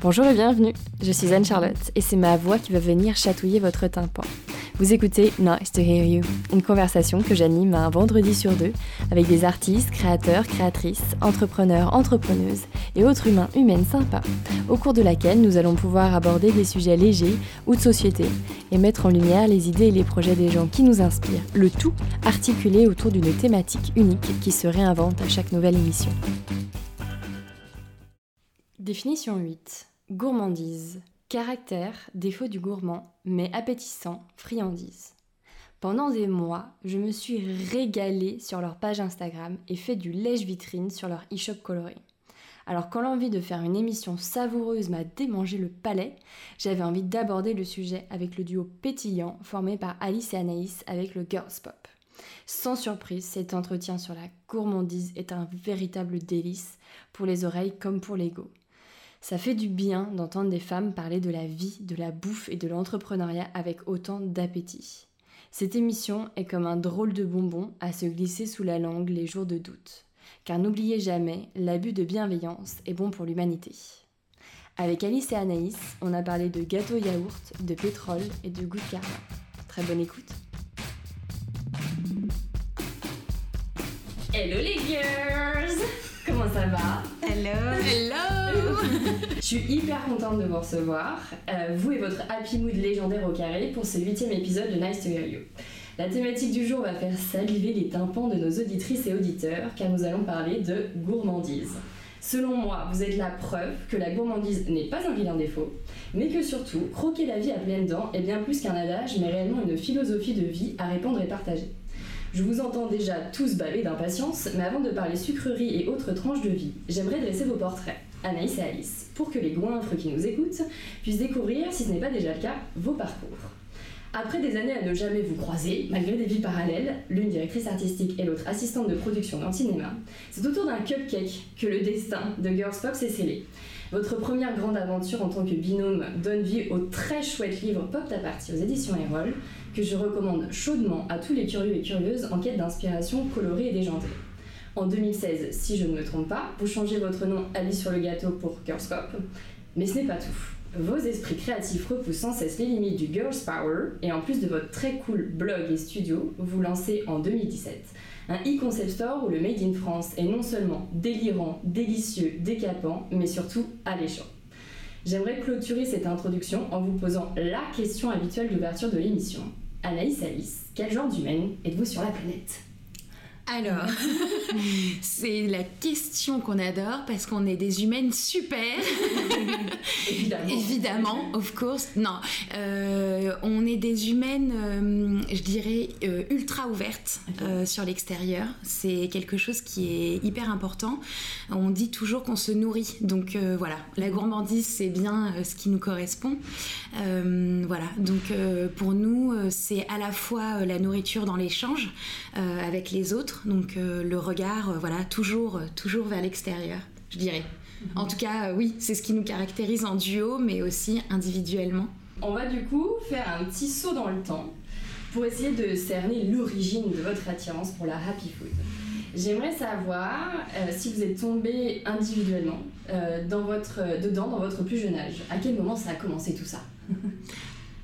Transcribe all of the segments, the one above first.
Bonjour et bienvenue, je suis Anne-Charlotte et c'est ma voix qui va venir chatouiller votre tympan. Vous écoutez Nice to Hear You, une conversation que j'anime un vendredi sur deux avec des artistes, créateurs, créatrices, entrepreneurs, entrepreneuses et autres humains, humaines sympas, au cours de laquelle nous allons pouvoir aborder des sujets légers ou de société et mettre en lumière les idées et les projets des gens qui nous inspirent, le tout articulé autour d'une thématique unique qui se réinvente à chaque nouvelle émission. Définition 8. Gourmandise. Caractère, défaut du gourmand, mais appétissant, friandise. Pendant des mois, je me suis régalée sur leur page Instagram et fait du lèche-vitrine sur leur e-shop coloré. Alors quand l'envie de faire une émission savoureuse m'a démangé le palais, j'avais envie d'aborder le sujet avec le duo pétillant formé par Alice et Anaïs avec le Girls Pop. Sans surprise, cet entretien sur la gourmandise est un véritable délice pour les oreilles comme pour l'ego. Ça fait du bien d'entendre des femmes parler de la vie, de la bouffe et de l'entrepreneuriat avec autant d'appétit. Cette émission est comme un drôle de bonbon à se glisser sous la langue les jours de doute. Car n'oubliez jamais, l'abus de bienveillance est bon pour l'humanité. Avec Alice et Anaïs, on a parlé de gâteau yaourt, de pétrole et de goût de. Très bonne écoute. Hello les girls Comment ça va Hello Hello Je suis hyper contente de vous recevoir, euh, vous et votre happy mood légendaire au carré, pour ce huitième épisode de Nice to Hear You. La thématique du jour va faire saliver les tympans de nos auditrices et auditeurs, car nous allons parler de gourmandise. Selon moi, vous êtes la preuve que la gourmandise n'est pas un vilain défaut, mais que surtout, croquer la vie à pleines dents est bien plus qu'un adage, mais réellement une philosophie de vie à répandre et partager. Je vous entends déjà tous baver d'impatience, mais avant de parler sucreries et autres tranches de vie, j'aimerais dresser vos portraits, Anaïs et Alice, pour que les goinfres qui nous écoutent puissent découvrir, si ce n'est pas déjà le cas, vos parcours. Après des années à ne jamais vous croiser, malgré des vies parallèles, l'une directrice artistique et l'autre assistante de production dans cinéma, c'est autour d'un cupcake que le destin de Girls Pop s'est scellé. Votre première grande aventure en tant que binôme donne vie au très chouette livre Pop ta partie aux éditions Erol, que je recommande chaudement à tous les curieux et curieuses en quête d'inspiration colorée et déjantée. En 2016, si je ne me trompe pas, vous changez votre nom Alice sur le gâteau pour Girls Pop, mais ce n'est pas tout. Vos esprits créatifs repoussent sans cesse les limites du Girls Power et en plus de votre très cool blog et studio, vous lancez en 2017 un e-concept store où le Made in France est non seulement délirant, délicieux, décapant, mais surtout alléchant. J'aimerais clôturer cette introduction en vous posant la question habituelle d'ouverture de l'émission. Anaïs Alice, quel genre d'humaine êtes-vous sur la planète? Alors, c'est la question qu'on adore parce qu'on est des humaines super. Évidemment. Évidemment, of course. Non, euh, on est des humaines, euh, je dirais, euh, ultra ouvertes sur l'extérieur. C'est quelque chose qui est hyper important. On dit toujours qu'on se nourrit. Donc voilà, la gourmandise, c'est bien ce qui nous correspond. Voilà, donc pour nous, c'est à la fois la nourriture dans l'échange avec les autres, donc euh, le regard, euh, voilà, toujours, euh, toujours vers l'extérieur, je dirais. En tout cas, oui, c'est ce qui nous caractérise en duo, mais aussi individuellement. On va du coup faire un petit saut dans le temps pour essayer de cerner l'origine de votre attirance pour la happy food. J'aimerais savoir euh, si vous êtes tombé individuellement euh, dans votre, euh, dedans dans votre plus jeune âge. À quel moment ça a commencé tout ça?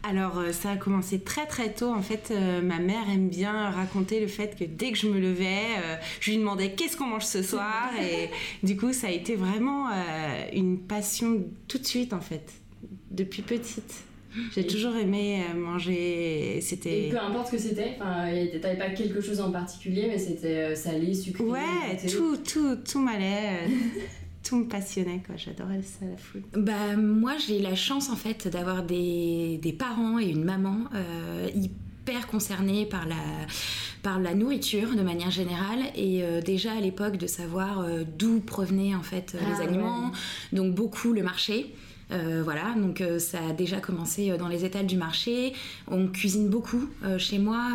Alors euh, ça a commencé très très tôt. En fait, euh, ma mère aime bien raconter le fait que dès que je me levais, euh, je lui demandais qu'est-ce qu'on mange ce soir? Et du coup, ça a été vraiment euh, une passion tout de suite en fait, depuis petite. J'ai toujours aimé manger. Et C'était peu importe ce que c'était, enfin, t'avais pas quelque chose en particulier, mais c'était salé, sucré. ouais, tout tout tout m'allait. tout me passionnait quoi. J'adorais ça la food. Bah, moi, j'ai la chance en fait d'avoir des, des parents et une maman euh, hyper concernés par la, par la nourriture de manière générale et euh, déjà à l'époque de savoir euh, d'où provenaient en fait Ah, les aliments, donc beaucoup le marché. Euh, voilà, donc euh, ça a déjà commencé euh, dans les étals du marché. On cuisine beaucoup chez moi.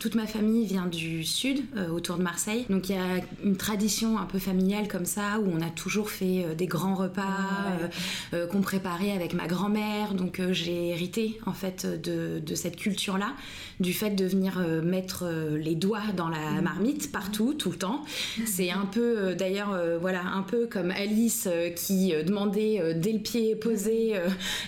toute ma famille vient du sud, autour de Marseille. Donc il y a une tradition un peu familiale comme ça, où on a toujours fait des grands repas Ah, ouais. qu'on préparait avec ma grand-mère. Donc j'ai hérité en fait de, de cette culture-là, du fait de venir mettre les doigts dans la marmite partout, tout le temps. C'est un peu, d'ailleurs, voilà, un peu comme Alice qui demandait dès le pied qui est posé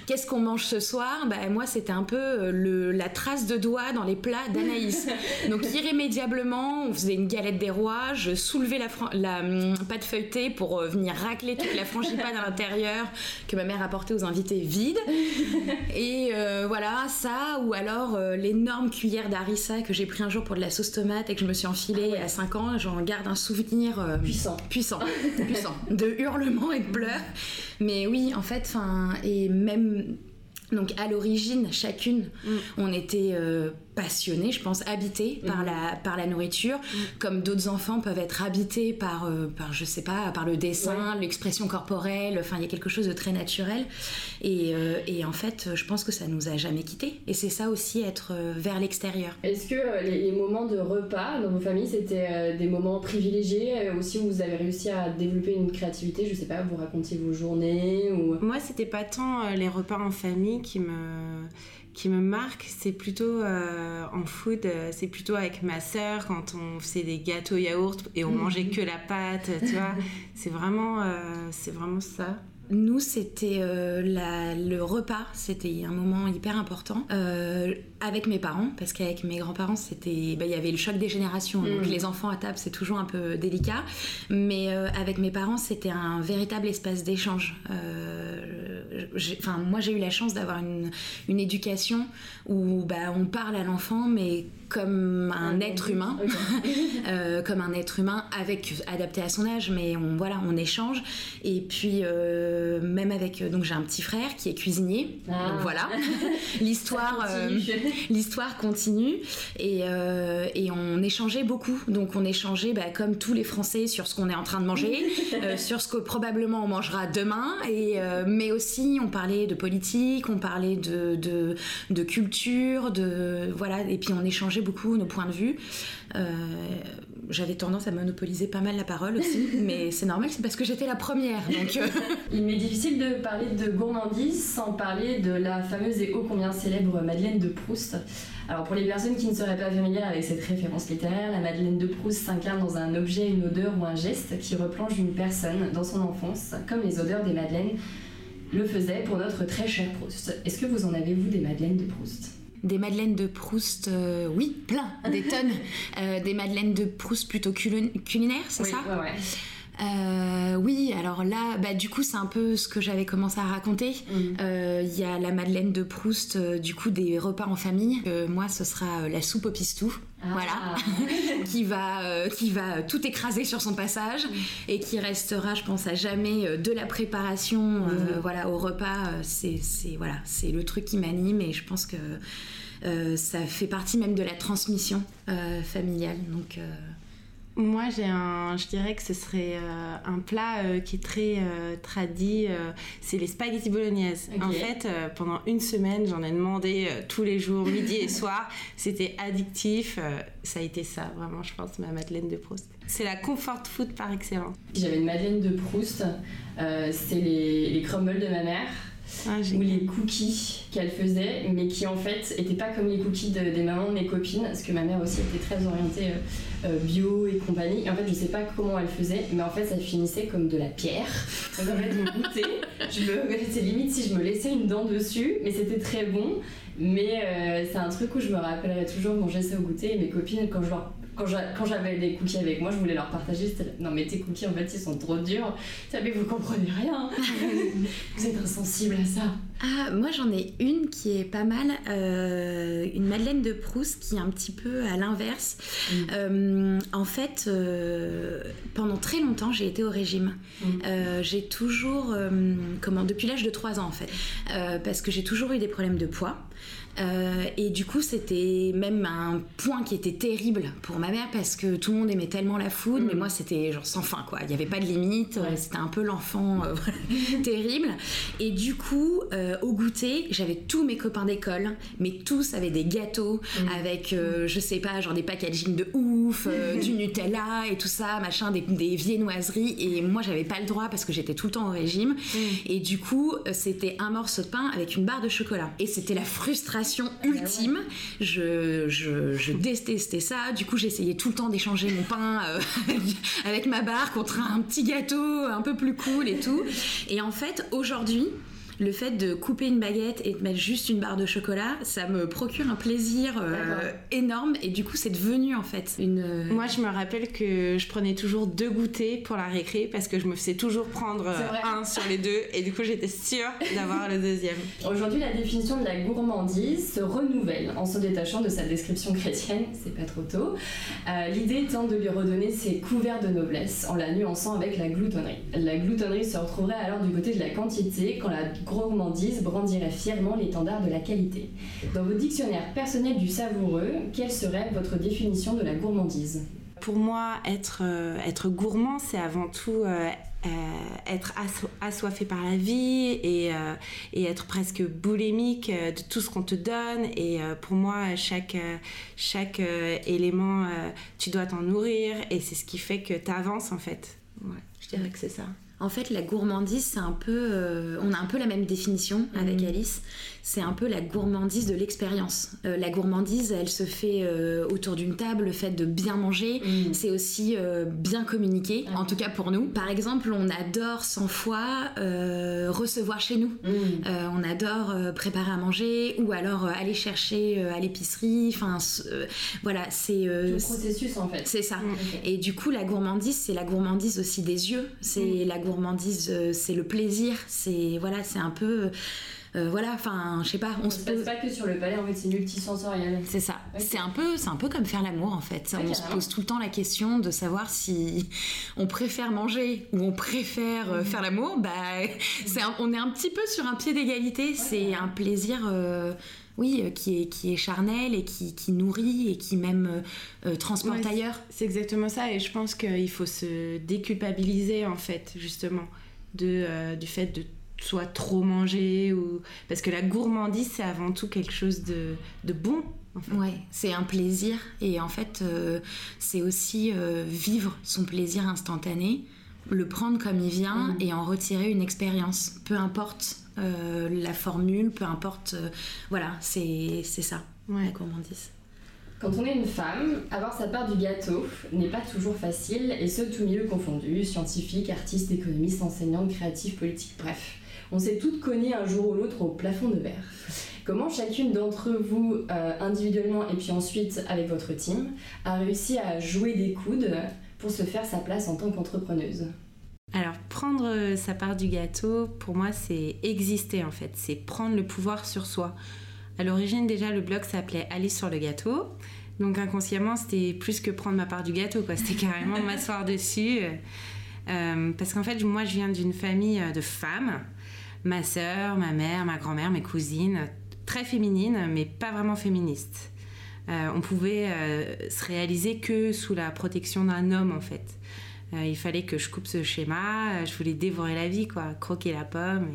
qu'est-ce qu'on mange ce soir, bah, moi c'était un peu le, la trace de doigt dans les plats d'Anaïs. Donc irrémédiablement, on faisait une galette des rois, je soulevais la, la hum, pâte feuilletée pour venir racler toute la frangipane à l'intérieur que ma mère apportait aux invités vide. Et voilà, ça, ou alors l'énorme cuillère d'harissa que j'ai pris un jour pour de la sauce tomate et que je me suis enfilée à 5 ans, j'en garde un souvenir puissant. Puissant, puissant. De hurlements et de pleurs. Mais oui, en fait, enfin, et même donc à l'origine, chacune, mm. on était euh, passionnés, je pense, habités par, mm. la, par la nourriture, mm. comme d'autres enfants peuvent être habités par, euh, par, je sais pas, par le dessin, l'expression corporelle, enfin il y a quelque chose de très naturel. Et, euh, et, en fait, je pense que ça nous a jamais quittés. Et c'est ça aussi, être vers l'extérieur. Est-ce que les, moments de repas dans vos familles, c'était des moments privilégiés aussi où vous avez réussi à développer une créativité Je sais pas, vous racontiez vos journées ou... Moi, c'était pas tant les repas en famille qui me, qui me marque, c'est plutôt euh, en food, euh, c'est plutôt avec ma sœur quand on faisait des gâteaux yaourt et on mangeait que la pâte, tu vois. C'est vraiment, euh, c'est vraiment ça. Nous, c'était euh, le repas, c'était un moment hyper important euh, avec mes parents, parce qu'avec mes grands-parents, c'était, bah, il y avait le choc des générations, donc mm. les enfants à table, c'est toujours un peu délicat. Mais euh, avec mes parents, c'était un véritable espace d'échange. Enfin, moi, j'ai eu la chance d'avoir une, une, éducation où bah, on parle à l'enfant, mais comme un être humain, euh, comme un être humain avec adapté à son âge, mais on voilà, on échange. Et puis euh, même avec donc j'ai un petit frère qui est cuisinier, donc ah. voilà, l'histoire euh, l'histoire continue. Et, et, on échangeait beaucoup. Donc on échangeait bah, comme tous les Français sur ce qu'on est en train de manger, sur ce que probablement on mangera demain, et mais aussi on parlait de politique, on parlait de, de, de culture, de voilà, et puis on échangeait beaucoup nos points de vue. Euh, j'avais tendance à monopoliser pas mal la parole aussi, mais c'est normal, c'est parce que j'étais la première. Donc euh. Il m'est difficile de parler de gourmandise sans parler de la fameuse et ô combien célèbre Madeleine de Proust. Alors pour les personnes qui ne seraient pas familières avec cette référence littéraire, la Madeleine de Proust s'incarne dans un objet, une odeur ou un geste qui replonge une personne dans son enfance, comme les odeurs des Madeleines le faisaient pour notre très cher Proust. Est-ce que vous en avez, vous, des Madeleines de Proust? Des madeleines de Proust, euh, oui, plein, des tonnes. Euh, des madeleines de Proust plutôt culinaires, c'est ça? ouais. Euh, oui, alors là, bah, du coup, c'est un peu ce que j'avais commencé à raconter. Mm. Il y a la Madeleine de Proust, du coup, des repas en famille. moi, ce sera la soupe au pistou. Ah. Voilà, qui va qui va tout écraser sur son passage mm. et qui restera, je pense, à jamais de la préparation, mm. voilà, au repas. C'est voilà, c'est le truc qui m'anime et je pense que euh, ça fait partie même de la transmission euh, familiale. Donc, euh, moi, j'ai un, je dirais que ce serait un plat qui est très tradit. c'est les spaghettis bolognaises. En fait, pendant une semaine, j'en ai demandé tous les jours, midi et soir. C'était addictif. ça a été ça, vraiment, je pense, ma Madeleine de Proust. C'est la comfort food par excellence. J'avais une Madeleine de Proust. c'est les, les crumbles de ma mère. Ah, ou les cookies qu'elle faisait, mais qui en fait n'étaient pas comme les cookies des mamans de mes copines, parce que ma mère aussi était très orientée euh, euh, bio et compagnie. Et en fait, je sais pas comment elle faisait, mais en fait, ça finissait comme de la pierre. Donc en fait, je goûtais, c'est limite si je me laissais une dent dessus, mais c'était très bon. Mais euh, c'est un truc où je me rappellerai toujours quand j'essaie au goûter. Et mes copines, quand je leur quand j'avais des cookies avec moi, je voulais leur partager. Non, mais tes cookies, en fait, ils sont trop durs. Mais vous comprenez rien. vous êtes insensible à ça. Ah, moi, j'en ai une qui est pas mal. Euh, une Madeleine de Proust qui est un petit peu à l'inverse. Mm. Euh, en fait, euh, pendant très longtemps, j'ai été au régime. Mm. j'ai toujours, comment, depuis l'âge de 3 ans, en fait. parce que j'ai toujours eu des problèmes de poids. Euh, et du coup, c'était même un point qui était terrible pour ma mère parce que tout le monde aimait tellement la food, mais mm. moi, c'était genre sans fin, quoi. Il n'y avait pas de limite, c'était un peu l'enfant euh, terrible. Et du coup, euh, au goûter, j'avais tous mes copains d'école, mais tous avaient des gâteaux mm. avec, je sais pas, genre des packaging de ouf, du Nutella et tout ça, machin, des, des viennoiseries. Et moi, j'avais pas le droit parce que j'étais tout le temps au régime. Mm. Et du coup, c'était un morceau de pain avec une barre de chocolat. Et c'était la frustration ultime. Je, je, détestais ça. Du coup, j'essayais tout le temps d'échanger mon pain euh, avec ma barre contre un petit gâteau un peu plus cool et tout. Et en fait, aujourd'hui, le fait de couper une baguette et de mettre juste une barre de chocolat, ça me procure un plaisir euh, énorme et du coup c'est devenu en fait une... Euh, Moi je me rappelle que je prenais toujours deux goûters pour la récré parce que je me faisais toujours prendre un sur les deux et du coup j'étais sûre d'avoir le deuxième. Aujourd'hui la définition de la gourmandise se renouvelle en se détachant de sa description chrétienne, c'est pas trop tôt. L'idée étant de lui redonner ses couverts de noblesse en la nuançant avec la gloutonnerie. La gloutonnerie se retrouverait alors du côté de la quantité quand la gourmandise brandirait fièrement l'étendard de la qualité. Dans vos dictionnaires personnels du savoureux, quelle serait votre définition de la gourmandise? Pour moi, être, euh, être gourmand, c'est avant tout euh, euh, être assoiffé par la vie et, et être presque boulimique de tout ce qu'on te donne. Et pour moi, chaque, chaque élément, tu dois t'en nourrir et c'est ce qui fait que tu avances en fait. Ouais, je dirais que c'est ça. En fait, la gourmandise, c'est un peu. Euh, on a un peu la même définition avec mhm. Alice. C'est un peu la gourmandise de l'expérience. Euh, la gourmandise, elle se fait euh, autour d'une table. Le fait de bien manger, mhm. c'est aussi bien communiquer, en tout cas pour nous. Par exemple, on adore sans fois recevoir chez nous. Mhm. on adore préparer à manger ou alors aller chercher à l'épicerie. Enfin, voilà, c'est. le processus en fait. C'est ça. Et du coup, la gourmandise, c'est la gourmandise aussi des yeux. C'est la gourmandise, euh, c'est le plaisir, c'est voilà, c'est un peu euh, voilà, enfin, je sais pas, on, se passe pas que sur le palais, en fait, c'est multisensoriel. C'est ça. C'est un peu, c'est un peu comme faire l'amour, en fait. on se pose tout le temps la question de savoir si on préfère manger ou on préfère euh, faire l'amour. Bah, on est un petit peu sur un pied d'égalité. c'est un plaisir. oui, qui est, qui est charnel et qui, qui nourrit et qui même transporte ailleurs. C'est exactement ça, et je pense qu'il faut se déculpabiliser en fait, justement, de, du fait de soit trop manger ou parce que la gourmandise c'est avant tout quelque chose de, de bon Ouais, c'est un plaisir et en fait euh, c'est aussi euh, vivre son plaisir instantané, le prendre comme il vient mm. et en retirer une expérience, peu importe euh, la formule, peu importe, voilà, c'est ça ouais. la gourmandise. Quand on est une femme, avoir sa part du gâteau n'est pas toujours facile, et ce, tout milieu confondu, scientifique, artiste, économiste, enseignante, créatif, politique, bref on s'est toutes cognées un jour ou l'autre au plafond de verre. Comment chacune d'entre vous, euh, individuellement et puis ensuite avec votre team, a réussi à jouer des coudes pour se faire sa place en tant qu'entrepreneuse? Alors, prendre euh, sa part du gâteau, pour moi, c'est exister en fait, c'est prendre le pouvoir sur soi. À l'origine, déjà, le blog s'appelait Alice sur le gâteau. Donc, inconsciemment, c'était plus que prendre ma part du gâteau, quoi. C'était carrément m'asseoir dessus. Euh, parce qu'en fait, moi, je viens d'une famille de femmes ma sœur, ma mère, ma grand-mère, mes cousines, très féminines, mais pas vraiment féministes. Euh, on pouvait euh, se réaliser que sous la protection d'un homme, en fait. Euh, il fallait que je coupe ce schéma, je voulais dévorer la vie, quoi, croquer la pomme.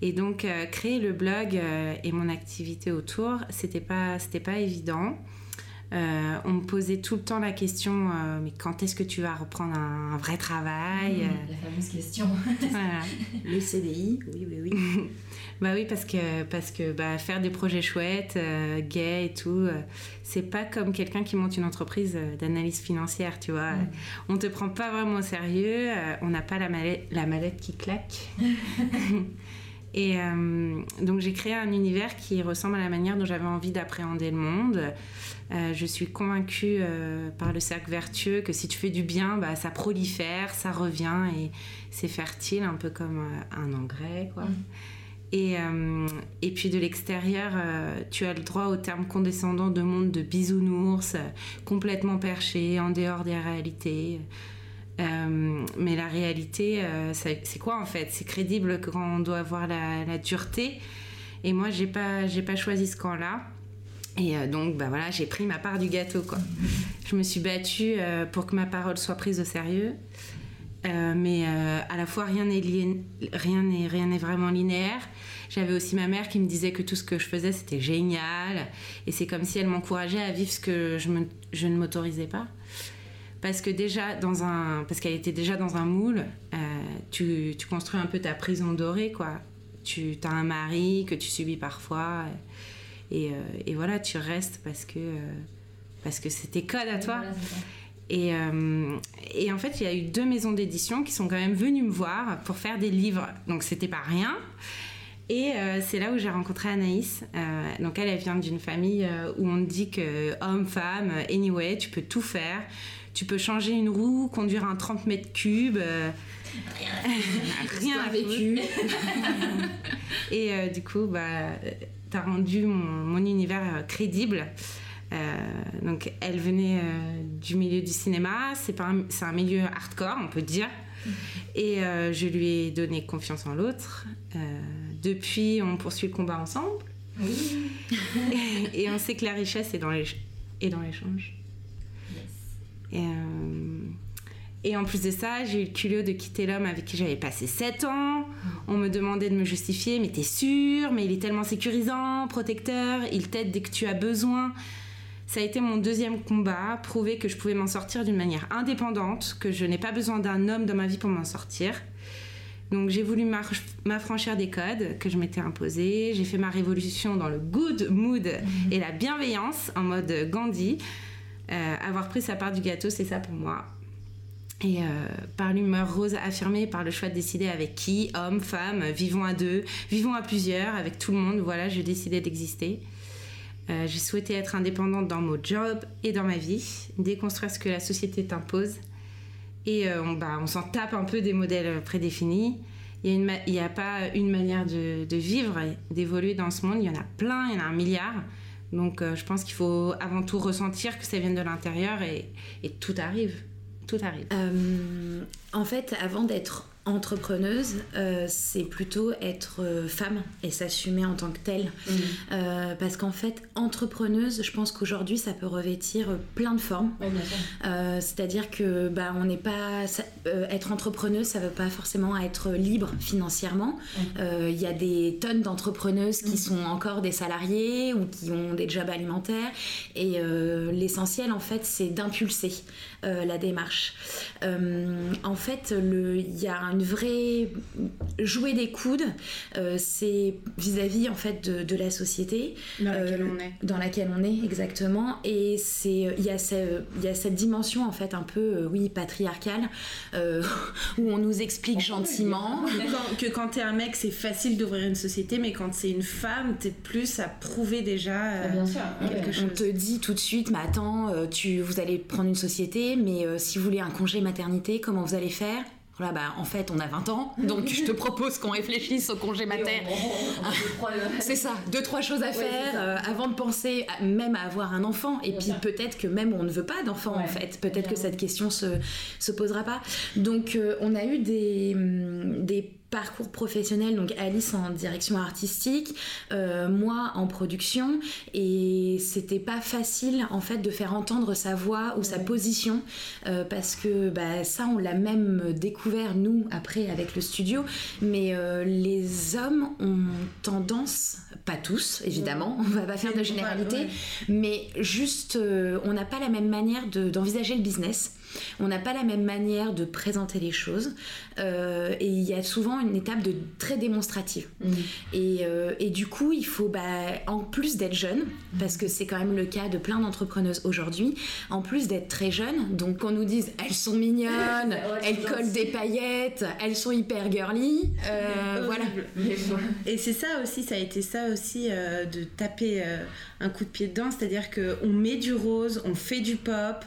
Et, donc, créer le blog et mon activité autour, c'était pas, c'était pas évident. Euh, on me posait tout le temps la question euh, mais quand est-ce que tu vas reprendre un, vrai travail mmh, La fameuse question. Le CDI, oui, oui, oui. bah oui, parce que, parce que bah, faire des projets chouettes, euh, gays et tout, c'est pas comme quelqu'un qui monte une entreprise d'analyse financière, tu vois. Mmh. On te prend pas vraiment au sérieux, on n'a pas la mallette, la mallette qui claque. Et donc j'ai créé un univers qui ressemble à la manière dont j'avais envie d'appréhender le monde. Euh, je suis convaincue euh, par le cercle vertueux que si tu fais du bien, bah, ça prolifère, ça revient et c'est fertile, un peu comme euh, un engrais. Quoi. Mm. Et, et, puis de l'extérieur, tu as le droit au terme condescendant de monde de bisounours, complètement perché, en dehors des réalités. Mais la réalité, c'est quoi en fait? C'est crédible quand on doit avoir la, dureté. Et moi, j'ai pas, j'ai pas choisi ce camp-là. Et euh, donc, bah voilà, j'ai pris ma part du gâteau, quoi. Je me suis battue euh, pour que ma parole soit prise au sérieux. Euh, mais à la fois, rien n'est rien n'est rien n'est vraiment linéaire. J'avais aussi ma mère qui me disait que tout ce que je faisais c'était génial, et c'est comme si elle m'encourageait à vivre ce que je ne m'autorisais pas. Parce que déjà dans un, parce qu'elle était déjà dans un moule, tu, tu, construis un peu ta prison dorée, quoi. Tu as un mari que tu subis parfois. Et, euh, et, voilà, tu restes parce que euh, parce que c'était code à toi. Et, euh, et, en fait, il y a eu deux maisons d'édition qui sont quand même venues me voir pour faire des livres. Donc, c'était pas rien. Et euh, c'est là où j'ai rencontré Anaïs. Euh, donc elle, elle vient d'une famille euh, où on dit que homme, femme, anyway, tu peux tout faire. Tu peux changer une roue, conduire un 30 mètres cubes. rien à vécu. Et du coup, bah, t'as rendu mon, mon, univers crédible. donc elle venait du milieu du cinéma. C'est un, un milieu hardcore, on peut dire. Et je lui ai donné confiance en l'autre. Depuis, on poursuit le combat ensemble. Oui. et, on sait que la richesse est dans l'échange. Et, euh, et, en plus de ça, j'ai eu le culot de quitter l'homme avec qui j'avais passé 7 ans. On me demandait de me justifier, mais t'es sûr? Mais il est tellement sécurisant, protecteur, il t'aide dès que tu as besoin. Ça a été mon deuxième combat, prouver que je pouvais m'en sortir d'une manière indépendante, que je n'ai pas besoin d'un homme dans ma vie pour m'en sortir. Donc j'ai voulu m'affranchir des codes que je m'étais imposés. J'ai fait ma révolution dans le good mood et la bienveillance en mode Gandhi. Euh, avoir pris sa part du gâteau, c'est ça pour moi. Et euh, par l'humeur rose affirmée, par le choix de décider avec qui, homme, femme, vivons à deux, vivons à plusieurs, avec tout le monde, voilà, j'ai décidé d'exister. Euh, j'ai souhaité être indépendante dans mon job et dans ma vie, déconstruire ce que la société t'impose et on, bah, on s'en tape un peu des modèles prédéfinis. Il n'y a, a, pas une manière de, de vivre, d'évoluer dans ce monde. Il y en a plein, il y en a un milliard. Donc euh, je pense qu'il faut avant tout ressentir que ça vient de l'intérieur et, tout arrive. Tout arrive. Euh, en fait, avant d'être entrepreneuse, euh, c'est plutôt être euh, femme et s'assumer en tant que telle. Mmh. Euh, parce qu'en fait, entrepreneuse, je pense qu'aujourd'hui, ça peut revêtir plein de formes. C'est-à-dire que bah, on n'est pas être entrepreneuse, ça veut pas forcément être libre financièrement. Il y a des tonnes d'entrepreneuses qui mmh. sont encore des salariés ou qui ont des jobs alimentaires. Et l'essentiel, en fait, c'est d'impulser la démarche. en fait, il y a un une vraie jouer des coudes, euh, c'est vis-à-vis en fait de, la société dans laquelle euh, on est. Dans laquelle on est exactement. Et c'est il y a il y a cette dimension en fait un peu euh, oui patriarcale où on nous explique gentiment que quand t'es un mec c'est facile d'ouvrir une société, mais quand c'est une femme t'es plus à prouver déjà Bien sûr. quelque chose. On te dit tout de suite, mais attends, tu vous allez prendre une société, mais si vous voulez un congé maternité, comment vous allez faire? Voilà, bah, en fait, on a 20 ans, donc je te propose qu'on réfléchisse au congé mater. C'est ça, deux, trois choses à faire euh, avant de penser même à avoir un enfant. Et puis peut-être que même on ne veut pas d'enfant, en fait. Peut-être que cette question se, se posera pas. Donc, euh, on a eu des, hum, des parcours professionnel, donc Alice en direction artistique, euh, moi en production, et c'était pas facile en fait de faire entendre sa voix ou sa position, euh, parce que bah, ça on l'a même découvert nous après avec le studio, mais euh, les hommes ont tendance, pas tous évidemment, on va pas faire de généralité, mais juste on n'a pas la même manière d'envisager le business. On n'a pas la même manière de présenter les choses euh, et il y a souvent une étape de très démonstrative. Mm. Euh, et, du coup, il faut, bah, en plus d'être jeune, parce que c'est quand même le cas de plein d'entrepreneuses aujourd'hui, en plus d'être très jeune, donc qu'on nous dise elles sont mignonnes, elles collent des paillettes, elles sont hyper girly, euh, voilà. Et c'est ça aussi, ça a été ça aussi de taper un coup de pied dedans, c'est-à-dire qu'on met du rose, on fait du pop,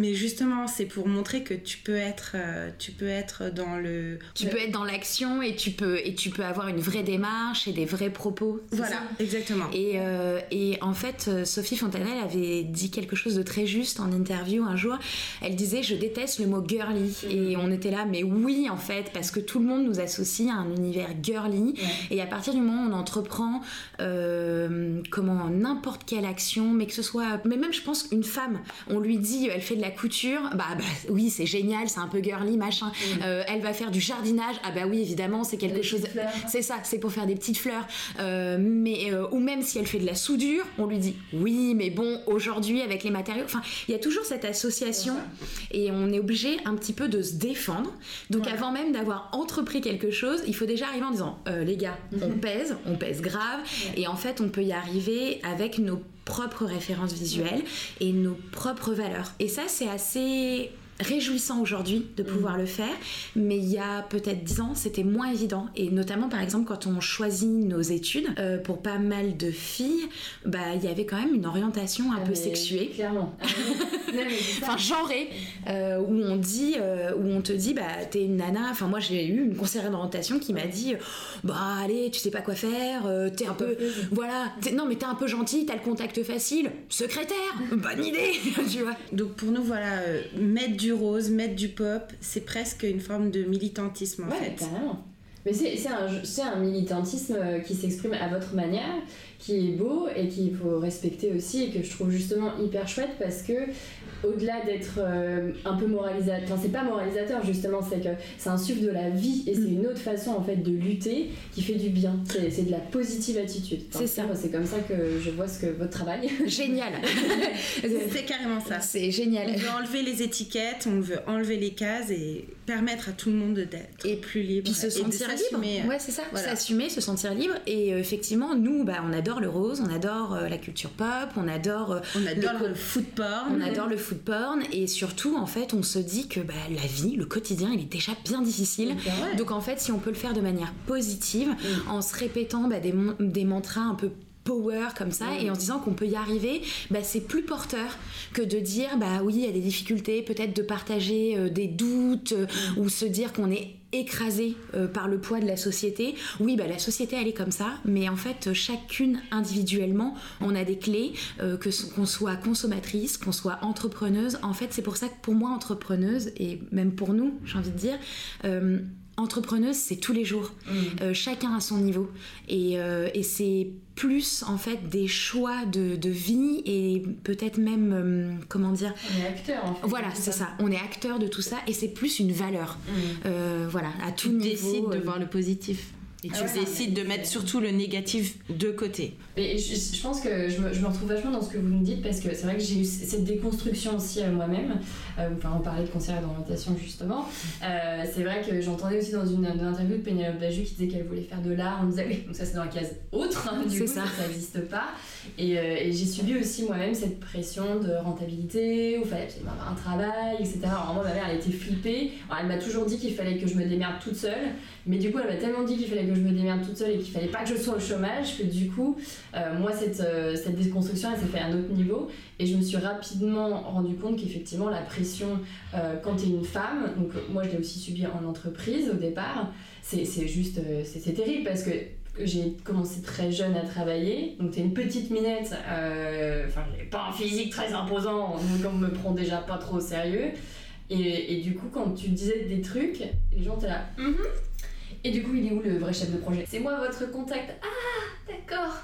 mais justement, c'est pour montrer que tu peux être, euh, tu peux être dans le. Tu peux être dans l'action et tu peux et tu peux avoir une vraie démarche et des vrais propos. Voilà, exactement. Et, euh, et en fait, euh, Sophie Fontanelle avait dit quelque chose de très juste en interview un jour. Elle disait je déteste le mot girly et on était là, mais oui en fait parce que tout le monde nous associe à un univers girly et à partir du moment où on entreprend comment n'importe quelle action, mais que ce soit, mais même je pense une femme, on lui dit elle fait de la couture, bah, bah, oui, c'est génial, c'est un peu girly, machin. Euh, elle va faire du jardinage, ah bah oui, évidemment, c'est quelque chose. C'est ça, c'est pour faire des petites fleurs. Euh, mais euh, ou même si elle fait de la soudure, on lui dit oui, mais bon, aujourd'hui avec les matériaux, enfin, il y a toujours cette association et on est obligé un petit peu de se défendre. Donc avant même d'avoir entrepris quelque chose, il faut déjà arriver en disant les gars, on pèse, on pèse grave, et en fait, on peut y arriver avec nos propres références visuelles et nos propres valeurs. Et ça, c'est assez réjouissant aujourd'hui de pouvoir le faire, mais il y a peut-être 10 ans, c'était moins évident. Et notamment, par exemple, quand on choisit nos études, euh, pour pas mal de filles, bah, il y avait quand même une orientation un Ah, peu mais sexuée. Clairement. Ah, non. Enfin, genrée, euh, où on dit, euh, où on te dit, bah, t'es une nana. Enfin, moi, j'ai eu une conseillère d'orientation qui m'a dit, bah, allez, tu sais pas quoi faire, euh, t'es un peu, voilà, t'es- non, mais t'es un peu gentil, t'as le contact facile, secrétaire, bonne idée, tu vois. Donc pour nous, voilà, euh, mettre du rose, mettre du pop, c'est presque une forme de militantisme en Ouais, fait. carrément. Mais c'est un, un militantisme euh, qui s'exprime à votre manière, qui est beau et qu'il faut respecter aussi et que je trouve justement hyper chouette parce que au-delà d'être euh, un peu moralisateur, enfin c'est pas moralisateur justement, c'est que ça insuffle de la vie et c'est Mm. une autre façon en fait de lutter qui fait du bien. C'est c'est de la positive attitude. Enfin, C'est ça. C'est comme ça que je vois ce que votre travail. Génial. C'est carrément ça. C'est On génial. veut enlever les étiquettes, on veut enlever les cases et permettre à tout le monde d'être Et plus libre. Puis se sentir libre. s'assumer. Ouais, c'est ça. Voilà. S'assumer, se sentir libre. Et euh, effectivement, nous, bah, on adore le rose, on adore euh, la culture pop, on adore, euh, On adore Le le, food porn. on adore le food porn. Et surtout, en fait, on se dit que bah, la vie, le quotidien, il est déjà bien difficile. Ouais. Donc en fait, si on peut le faire de manière positive, en se répétant bah, des, des mantras un peu power comme ça et en se disant qu'on peut y arriver, bah, c'est plus porteur que de dire bah oui, il y a des difficultés, peut-être de partager euh, des doutes euh, ou se dire qu'on est écrasé euh, par le poids de la société. Oui, bah la société elle est comme ça, mais en fait chacune individuellement, on a des clés euh, que so- qu'on soit consommatrice, qu'on soit entrepreneuse. En fait, c'est pour ça que pour moi entrepreneuse et même pour nous, j'ai envie de dire entrepreneuse, c'est tous les jours. Euh, chacun à son niveau. Et, euh, et c'est plus en fait des choix de, de vie et peut-être même, euh, comment dire, On est acteur en fait. voilà, c'est ça. On est acteur de tout ça et c'est plus une valeur. Mm. Voilà, à tout Tu niveau. décides de voir le positif. Et tu Ah ouais, décides de mettre surtout le négatif de côté. Et je, je pense que je me, je me retrouve vachement dans ce que vous me dites parce que c'est vrai que j'ai eu cette déconstruction aussi à moi-même. Euh, enfin, on parlait de conseillère d'orientation justement. Euh, c'est vrai que j'entendais aussi dans une, une interview de Pénélope Bagieux qui disait qu'elle voulait faire de l'art. On me disait oui, donc ça c'est dans la case autre. hein, du coup, ça. ça n'existe pas. Et, euh, et j'ai subi aussi moi-même cette pression de rentabilité où il fallait absolument avoir un travail, etc. Alors moi ma mère elle était flippée. Alors, elle m'a toujours dit qu'il fallait que je me démerde toute seule. Mais du coup, elle m'a tellement dit qu'il fallait que je me démerde toute seule et qu'il fallait pas que je sois au chômage que du coup, euh, moi, cette, euh, cette déconstruction, elle s'est fait à un autre niveau. Et je me suis rapidement rendu compte qu'effectivement, la pression, euh, quand tu es une femme, donc moi, je l'ai aussi subi en entreprise au départ, c'est juste, c'est terrible parce que j'ai commencé très jeune à travailler, donc t'es une petite minette, enfin j'ai pas un physique très imposant, donc on me prend déjà pas trop au sérieux. Et, du coup, quand tu disais des trucs, les gens étaient là, Mhm. Et du coup, il est où le vrai chef de projet? C'est moi votre contact. Ah, d'accord.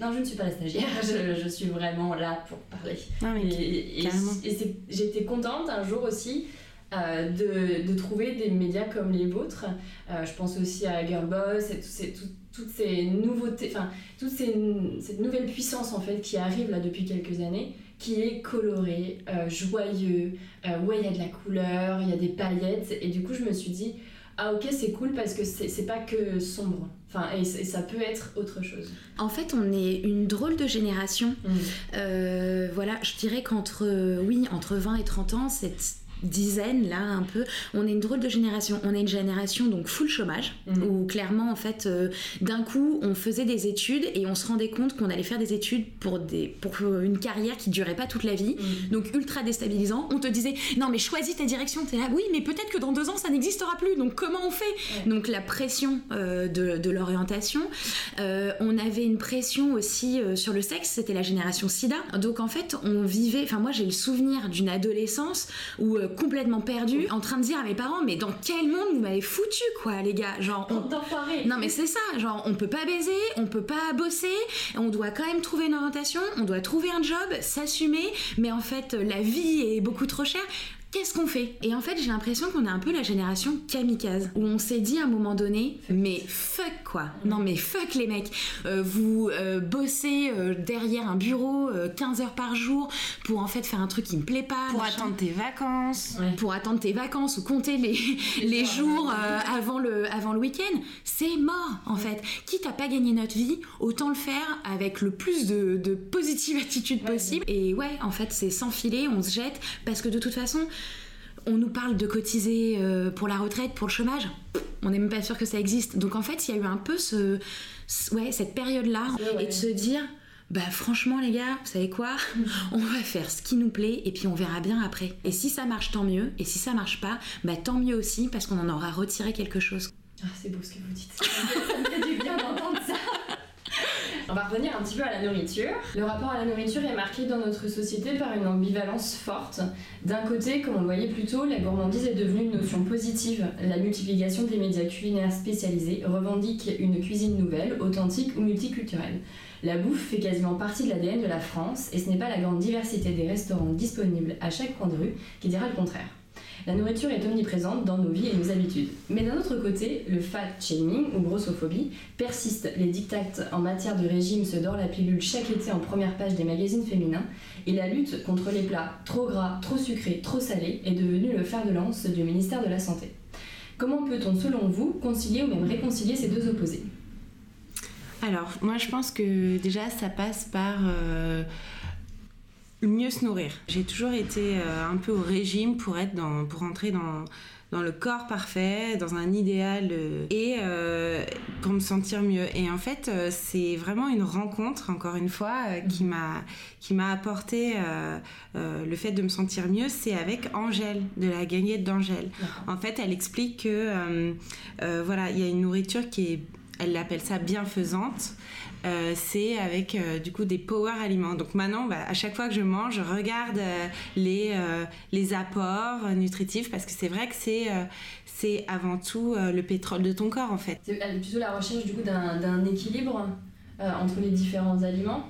Non, je ne suis pas la stagiaire, je, je suis vraiment là pour parler. Ah, mais Et, et- et j'étais contente un jour aussi euh, de, de trouver des médias comme les vôtres. Euh, je pense aussi à Girlboss et ces- tout- toutes ces nouveautés, enfin, toute ces, cette nouvelle puissance en fait qui arrive là depuis quelques années, qui est colorée, euh, joyeux, euh, ouais, il y a de la couleur, il y a des paillettes. Et du coup, je me suis dit, ah ok, c'est cool parce que c'est c'est pas que sombre. Enfin, et, et ça peut être autre chose. En fait, on est une drôle de génération. Euh, voilà, je dirais qu'entre oui, entre 20 et 30 ans, cette dizaine là un peu, on est une drôle de génération. On est une génération donc full chômage Mhm. où clairement en fait euh, d'un coup on faisait des études et on se rendait compte qu'on allait faire des études pour des pour une carrière qui durait pas toute la vie. Donc ultra déstabilisant. On te disait non mais choisis ta direction. T'es là oui mais peut-être que dans deux ans ça n'existera plus. Donc comment on fait? Ouais. Donc la pression euh, de, de l'orientation. Euh, on avait une pression aussi euh, sur le sexe. C'était la génération SIDA. Donc en fait on vivait. Enfin moi j'ai le souvenir d'une adolescence où euh, complètement perdue, en train de dire à mes parents mais dans quel monde vous m'avez foutu quoi les gars? Genre on, non mais c'est ça, genre on peut pas baiser, on peut pas bosser, on doit quand même trouver une orientation, on doit trouver un job, s'assumer, mais en fait la vie est beaucoup trop chère. Qu'est-ce qu'on fait? Et en fait, j'ai l'impression qu'on est un peu la génération kamikaze, où on s'est dit à un moment donné, mais fuck quoi Non mais fuck les mecs Euh, Vous euh, bossez euh, derrière un bureau euh, 15 heures par jour pour en fait faire un truc qui me plaît pas. Pour attendre tes vacances. Ouais. pour attendre tes vacances ou compter les, les jours euh, avant le, avant le week-end, c'est mort en fait. Quitte à pas gagner notre vie, autant le faire avec le plus de, de positive attitude Ouais, possible. Et ouais, en fait, c'est s'enfiler, on se jette, parce que de toute façon, on nous parle de cotiser euh, pour la retraite, pour le chômage? On n'est même pas sûr que ça existe. Donc en fait, il y a eu un peu ce, ouais, cette période-là et de se dire, bah franchement les gars, vous savez quoi? On va faire ce qui nous plaît et puis on verra bien après. Et si ça marche, tant mieux. Et si ça marche pas, bah tant mieux aussi parce qu'on en aura retiré quelque chose. Ah, c'est beau ce que vous dites. ça me fait du bien d'entendre ça. On va revenir un petit peu à la nourriture. Le rapport à la nourriture est marqué dans notre société par une ambivalence forte. D'un côté, comme on le voyait plus tôt, la gourmandise est devenue une notion positive. La multiplication des médias culinaires spécialisés revendique une cuisine nouvelle, authentique ou multiculturelle. La bouffe fait quasiment partie de l'ADN de la France et ce n'est pas la grande diversité des restaurants disponibles à chaque coin de rue qui dira le contraire. La nourriture est omniprésente dans nos vies et nos habitudes. Mais d'un autre côté, le fat shaming ou grossophobie persiste. Les dictates en matière de régime se dorent la pilule chaque été en première page des magazines féminins et la lutte contre les plats trop gras, trop sucrés, trop salés est devenue le fer de lance du ministère de la Santé. Comment peut-on, selon vous, concilier ou même réconcilier ces deux opposés? Alors, moi je pense que déjà ça passe par... Euh, mieux se nourrir. J'ai toujours été euh, un peu au régime pour être dans, pour entrer dans, dans le corps parfait, dans un idéal euh, et euh, pour me sentir mieux. Et en fait, c'est vraiment une rencontre, encore une fois, qui m'a qui m'a apporté le fait de me sentir mieux. C'est avec Angèle de la gagnette d'Angèle. En fait, elle explique que voilà, il y a une nourriture qui est, elle l'appelle ça bienfaisante. Euh, c'est avec euh, du coup des power aliments. Donc maintenant, bah, à chaque fois que je mange, je regarde euh, les, les apports nutritifs parce que c'est vrai que c'est c'est avant tout le pétrole de ton corps en fait. C'est plutôt la recherche du coup d'un équilibre entre les différents aliments.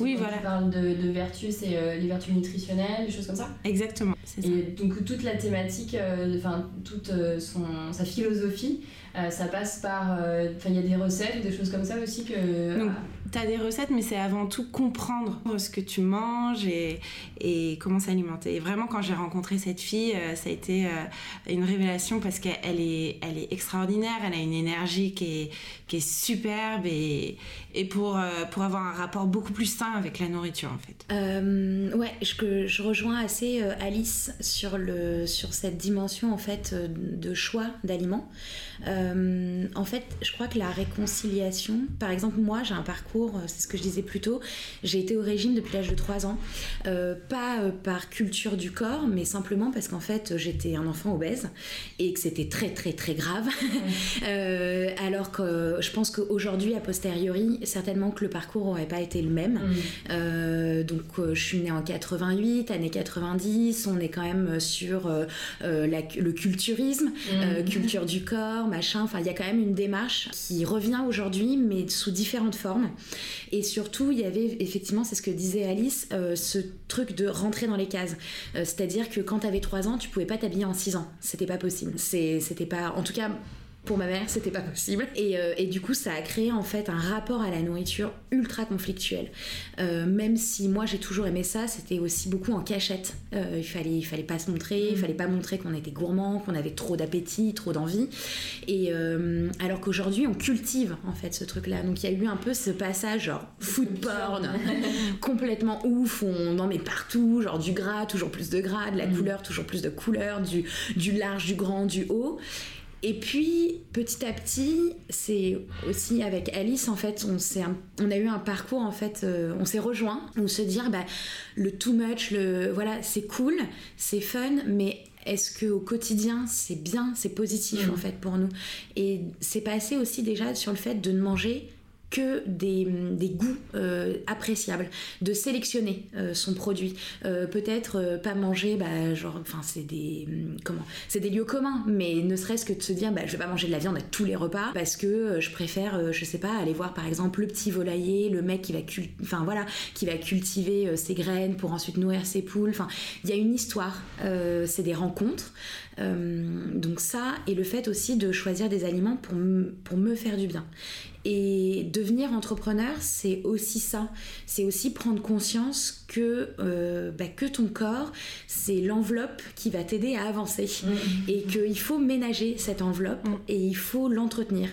oui, voilà. Tu parles de, de vertus, c'est les vertus nutritionnelles, des choses comme ça Exactement. Et donc toute la thématique, enfin toute son, sa philosophie, euh, ça passe par. Euh, enfin, il y a des recettes ou des choses comme ça aussi que. Donc, tu as des recettes, mais c'est avant tout comprendre ce que tu manges et, et comment s'alimenter. Et vraiment, quand j'ai rencontré cette fille, euh, ça a été une révélation parce qu'elle est, elle est extraordinaire, elle a une énergie qui est, qui est superbe et, et pour, pour avoir un rapport beaucoup plus sain avec la nourriture, en fait. ouais, je, je rejoins assez Alice sur, le, sur cette dimension, en fait, de choix d'aliments. Euh, en fait, je crois que la réconciliation, par exemple, moi j'ai un parcours, euh, c'est ce que je disais plus tôt, j'ai été au régime depuis l'âge de 3 ans, euh, pas par culture du corps, mais simplement parce qu'en fait j'étais un enfant obèse et que c'était très très très grave. alors que je pense qu'aujourd'hui, a posteriori, certainement que le parcours aurait pas été le même. Mm. donc je suis née en 88, année 90, on est quand même sur le culturisme, mm. culture du corps, machin. Enfin, il y a quand même une démarche qui revient aujourd'hui, mais sous différentes formes. Et surtout, il y avait effectivement, c'est ce que disait Alice, euh, ce truc de rentrer dans les cases. Euh, c'est-à-dire que quand tu avais 3 ans, tu pouvais pas t'habiller en 6 ans. C'était pas possible. C'était pas. En tout cas, pour ma mère, c'était pas possible. Euh, et, du coup, ça a créé en fait un rapport à la nourriture ultra conflictuel. Euh, même si moi j'ai toujours aimé ça, c'était aussi beaucoup en cachette. Euh, il fallait, il fallait pas se montrer, il mm. fallait pas montrer qu'on était gourmand, qu'on avait trop d'appétit, trop d'envie. Et alors qu'aujourd'hui, on cultive en fait ce truc-là. Donc il y a eu un peu ce passage genre food porn, complètement ouf, on en met partout, genre du gras, toujours plus de gras, de la mm. couleur, toujours plus de couleur, du, du large, du grand, du haut. Et puis petit à petit, c'est aussi avec Alice en fait, on, on a eu un parcours en fait, euh, on s'est rejoint, on se dire bah, le too much, le voilà, c'est cool, c'est fun, mais est-ce que au quotidien c'est bien, c'est positif mm. en fait pour nous? Et c'est passé aussi déjà sur le fait de ne manger que des, des goûts euh, appréciables, de sélectionner euh, son produit. Euh, peut-être pas manger, bah, genre, enfin, c'est des, hum, comment, c'est des lieux communs, mais ne serait-ce que de se dire, bah, je vais pas manger de la viande à tous les repas parce que je préfère, je sais pas, aller voir par exemple le petit volailler, le mec qui va, voilà, qui va cultiver ses graines pour ensuite nourrir ses poules. Enfin, il y a une histoire, c'est des rencontres. donc ça, et le fait aussi de choisir des aliments pour, pour me faire du bien. Et devenir entrepreneur, c'est aussi ça. C'est aussi prendre conscience que, euh, bah, que ton corps, c'est l'enveloppe qui va t'aider à avancer. Mm. Et qu'il faut ménager cette enveloppe mm. et il faut l'entretenir.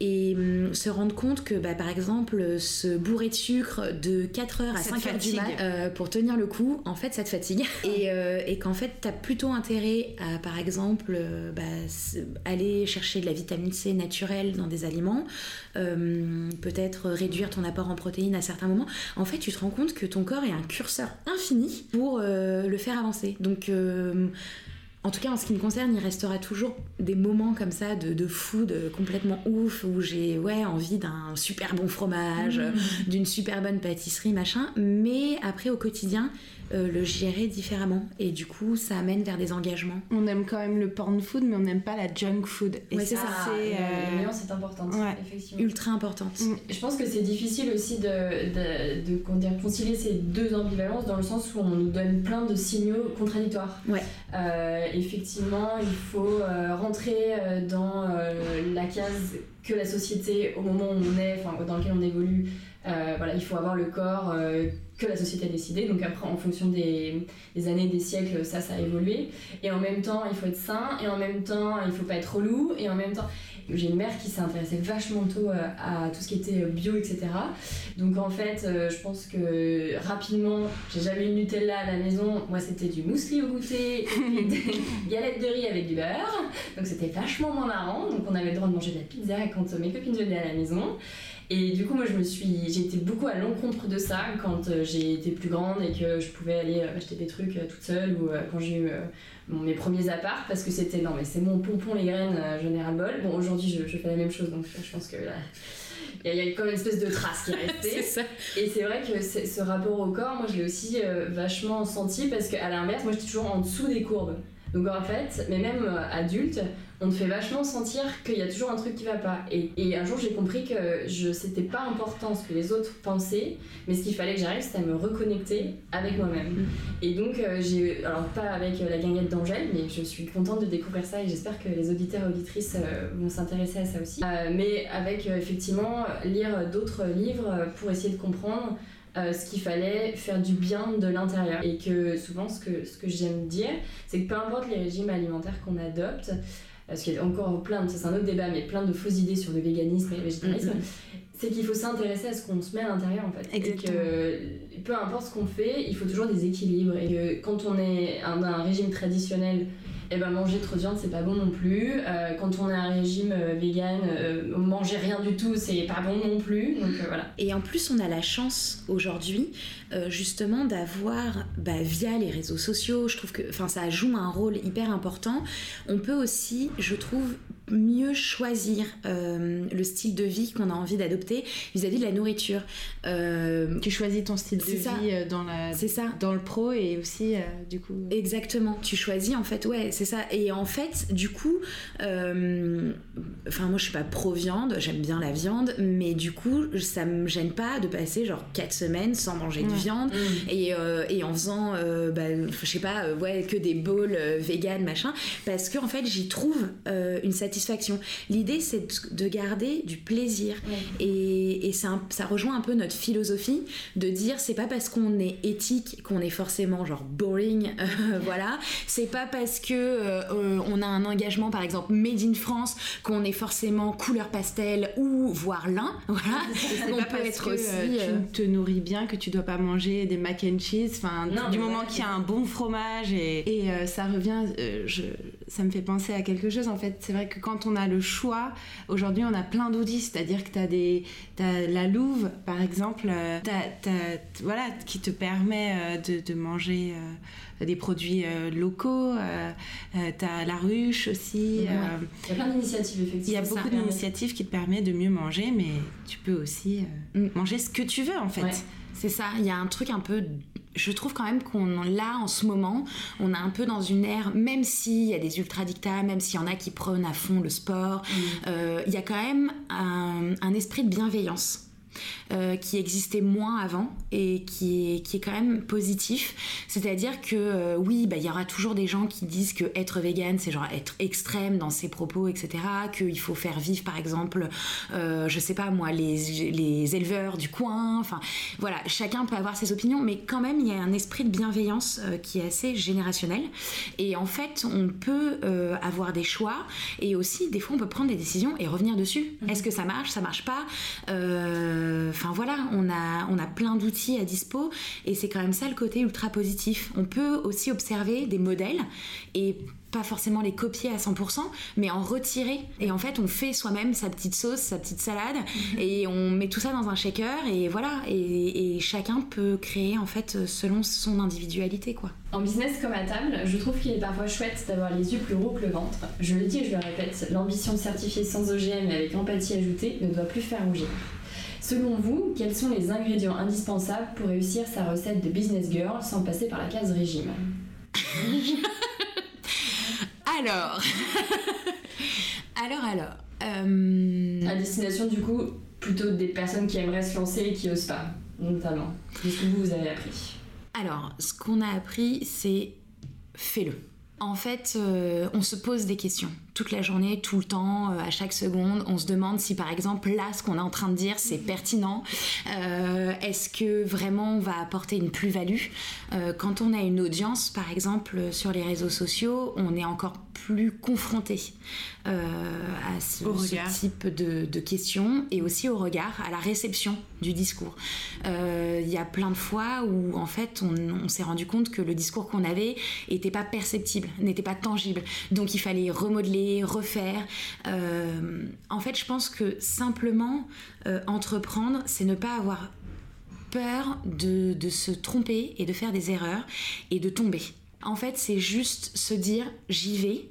Et hum, se rendre compte que, bah, par exemple, se bourrer de sucre de 4h à 5h du mat euh, pour tenir le coup, en fait, ça te fatigue. Et, euh, et qu'en fait, tu as plutôt intérêt à, par exemple, bah, aller chercher de la vitamine C naturelle dans des aliments, peut-être réduire ton apport en protéines à certains moments. En fait, tu te rends compte que ton corps est un curseur infini pour euh, le faire avancer. Donc, euh, en tout cas, en ce qui me concerne, il restera toujours des moments comme ça de, de food complètement ouf où j'ai ouais, envie d'un super bon fromage, mmh. d'une super bonne pâtisserie, machin. Mais après, au quotidien, euh, le gérer différemment. Et du coup, ça amène vers des engagements. On aime quand même le porn food, mais on n'aime pas la junk food. Et c'est ça. c'est euh... c'est importante, effectivement. Ultra importante. Mm. Je pense que c'est difficile aussi de, de, de, concilier ces deux ambivalences dans le sens où on nous donne plein de signaux contradictoires. Ouais. Euh, effectivement, il faut euh, rentrer dans la case que la société, au moment où on est, enfin, dans lequel on évolue, voilà, il faut avoir le corps que la société a décidé. Donc après, en fonction des, années, des siècles, ça, ça a évolué. Et en même temps, il faut être sain, et en même temps, il faut pas être relou, et en même temps... J'ai une mère qui s'est intéressée vachement tôt euh, à tout ce qui était bio, etc. Donc en fait, euh, je pense que rapidement, j'ai jamais eu Nutella à la maison. Moi, c'était du muesli au goûter, et des galettes de riz avec du beurre. Donc c'était vachement moins marrant. Donc on avait le droit de manger de la pizza quand mes copines venaient à la maison. Et du coup, moi, je me suis, j'ai été beaucoup à l'encontre de ça quand euh, j'ai été plus grande et que je pouvais aller euh, acheter des trucs euh, toute seule ou quand j'ai eu mes premiers apparts parce que c'était non, mais c'est mon pompon les graines, général bol. Bon, aujourd'hui, je, fais la même chose donc je pense que là. Il y, a quand même une espèce de trace qui est restée. Et c'est vrai que ce rapport au corps, moi je l'ai aussi vachement senti parce qu'à l'inverse, moi j'étais toujours en dessous des courbes. Donc en fait, mais même adulte, on te fait vachement sentir qu'il y a toujours un truc qui va pas. Et, un jour, j'ai compris que je c'était pas important ce que les autres pensaient, mais ce qu'il fallait que j'arrive, c'était à me reconnecter avec moi-même. Mm. Et donc, euh, j'ai, alors pas avec euh, la gagnette d'Angèle, mais je suis contente de découvrir ça et j'espère que les auditeurs et auditrices euh, vont s'intéresser à ça aussi. mais avec effectivement lire d'autres livres pour essayer de comprendre. ce qu'il fallait faire du bien de l'intérieur. Et que souvent, ce que, ce que j'aime dire, c'est que peu importe les régimes alimentaires qu'on adopte, parce qu'il y a encore plein, ça c'est un autre débat, mais plein de fausses idées sur le véganisme et le végétarisme, mm-hmm. c'est qu'il faut s'intéresser à ce qu'on se met à l'intérieur en fait. Exactement. Et que peu importe ce qu'on fait, il faut toujours des équilibres. Et que quand on est dans un régime traditionnel et eh ben manger trop de viande c'est pas bon non plus. Euh, quand on a un régime euh, vegan, euh, manger rien du tout c'est pas bon non plus. Donc voilà. Et en plus on a la chance aujourd'hui justement d'avoir bah, via les réseaux sociaux, je trouve que ça joue un rôle hyper important. On peut aussi, je trouve, mieux choisir le style de vie qu'on a envie d'adopter vis-à-vis de la nourriture. tu choisis ton style de vie dans la c'est ça dans le pro et aussi du coup exactement tu choisis en fait ouais c'est ça. Et en fait, du coup, euh, enfin, moi je suis pas pro-viande, j'aime bien la viande, mais du coup, ça me gêne pas de passer genre 4 semaines sans manger de viande mmh. et, euh, et, en faisant, euh, bah, je sais pas, ouais, que des bowls vegan, machin, parce qu'en en fait, j'y trouve une satisfaction. L'idée, c'est de garder du plaisir. Et, et ça, ça rejoint un peu notre philosophie de dire c'est pas parce qu'on est éthique qu'on est forcément genre boring, voilà. C'est pas parce que euh, on a un engagement par exemple made in France, qu'on est forcément couleur pastel ou voire lin, voilà. on peut être aussi. Euh, tu te nourris bien, que tu dois pas manger des mac and cheese. Enfin, du moment qu'il y a un bon fromage et, et euh, ça revient, je, ça me fait penser à quelque chose en fait. C'est vrai que quand on a le choix, aujourd'hui on a plein d'outils, c'est-à-dire que tu as des, as la louve par exemple, voilà, qui te permet de, de manger des produits euh, locaux, euh, euh, tu as la ruche aussi. Il y a plein d'initiatives, effectivement. Il y a beaucoup d'initiatives qui te permettent de mieux manger, mais tu peux aussi mm. manger ce que tu veux en fait. C'est ça, il y a un truc un peu je trouve quand même qu'on là en ce moment, on est un peu dans une ère, même s'il y a des ultra dictats, même s'il y en a qui prennent à fond le sport, mm. il y a quand même un, un esprit de bienveillance euh, qui existait moins avant et qui est, qui est quand même positif. C'est-à-dire que euh, oui, bah, il y aura toujours des gens qui disent que être vegan, c'est genre être extrême dans ses propos, etc. Qu'il faut faire vivre, par exemple, euh, je sais pas moi, les, les éleveurs du coin. Enfin, voilà, chacun peut avoir ses opinions, mais quand même, il y a un esprit de bienveillance qui est assez générationnel. Et en fait, on peut avoir des choix et aussi, des fois, on peut prendre des décisions et revenir dessus. Mhm. Est-ce que ça marche, ça marche pas? Enfin voilà, on a, on a plein d'outils à dispo et c'est quand même ça le côté ultra positif. On peut aussi observer des modèles et pas forcément les copier à 100%, mais en retirer. Et en fait, on fait soi-même sa petite sauce, sa petite salade, mhm. et on met tout ça dans un shaker, et voilà. Et, chacun peut créer, en fait, selon son individualité, quoi. En business comme à table, je trouve qu'il est parfois chouette d'avoir les yeux plus gros que le ventre. Je le dis et je le répète, l'ambition certifiée sans OGM et avec empathie ajoutée ne doit plus faire rougir. Selon vous, quels sont les ingrédients indispensables pour réussir sa recette de business girl sans passer par la case régime? Alors, alors, alors. Euh... À destination du coup plutôt des personnes qui aimeraient se lancer et qui osent pas, notamment. Qu'est-ce que vous, vous avez appris Alors, ce qu'on a appris, c'est fais-le. En fait, euh, on se pose des questions toute la journée, tout le temps, euh, à chaque seconde. On se demande si par exemple là, ce qu'on est en train de dire, c'est pertinent. Euh, est-ce que vraiment on va apporter une plus-value? Quand on a une audience, par exemple, sur les réseaux sociaux, on est encore plus confronté à ce, type de, questions et aussi au regard, à la réception du discours. Il y a plein de fois où en fait on, on s'est rendu compte que le discours qu'on avait n'était pas perceptible, n'était pas tangible. Donc il fallait remodeler refaire. Euh, en fait, je pense que simplement euh, entreprendre, c'est ne pas avoir peur de, de se tromper et de faire des erreurs et de tomber. En fait, c'est juste se dire j'y vais.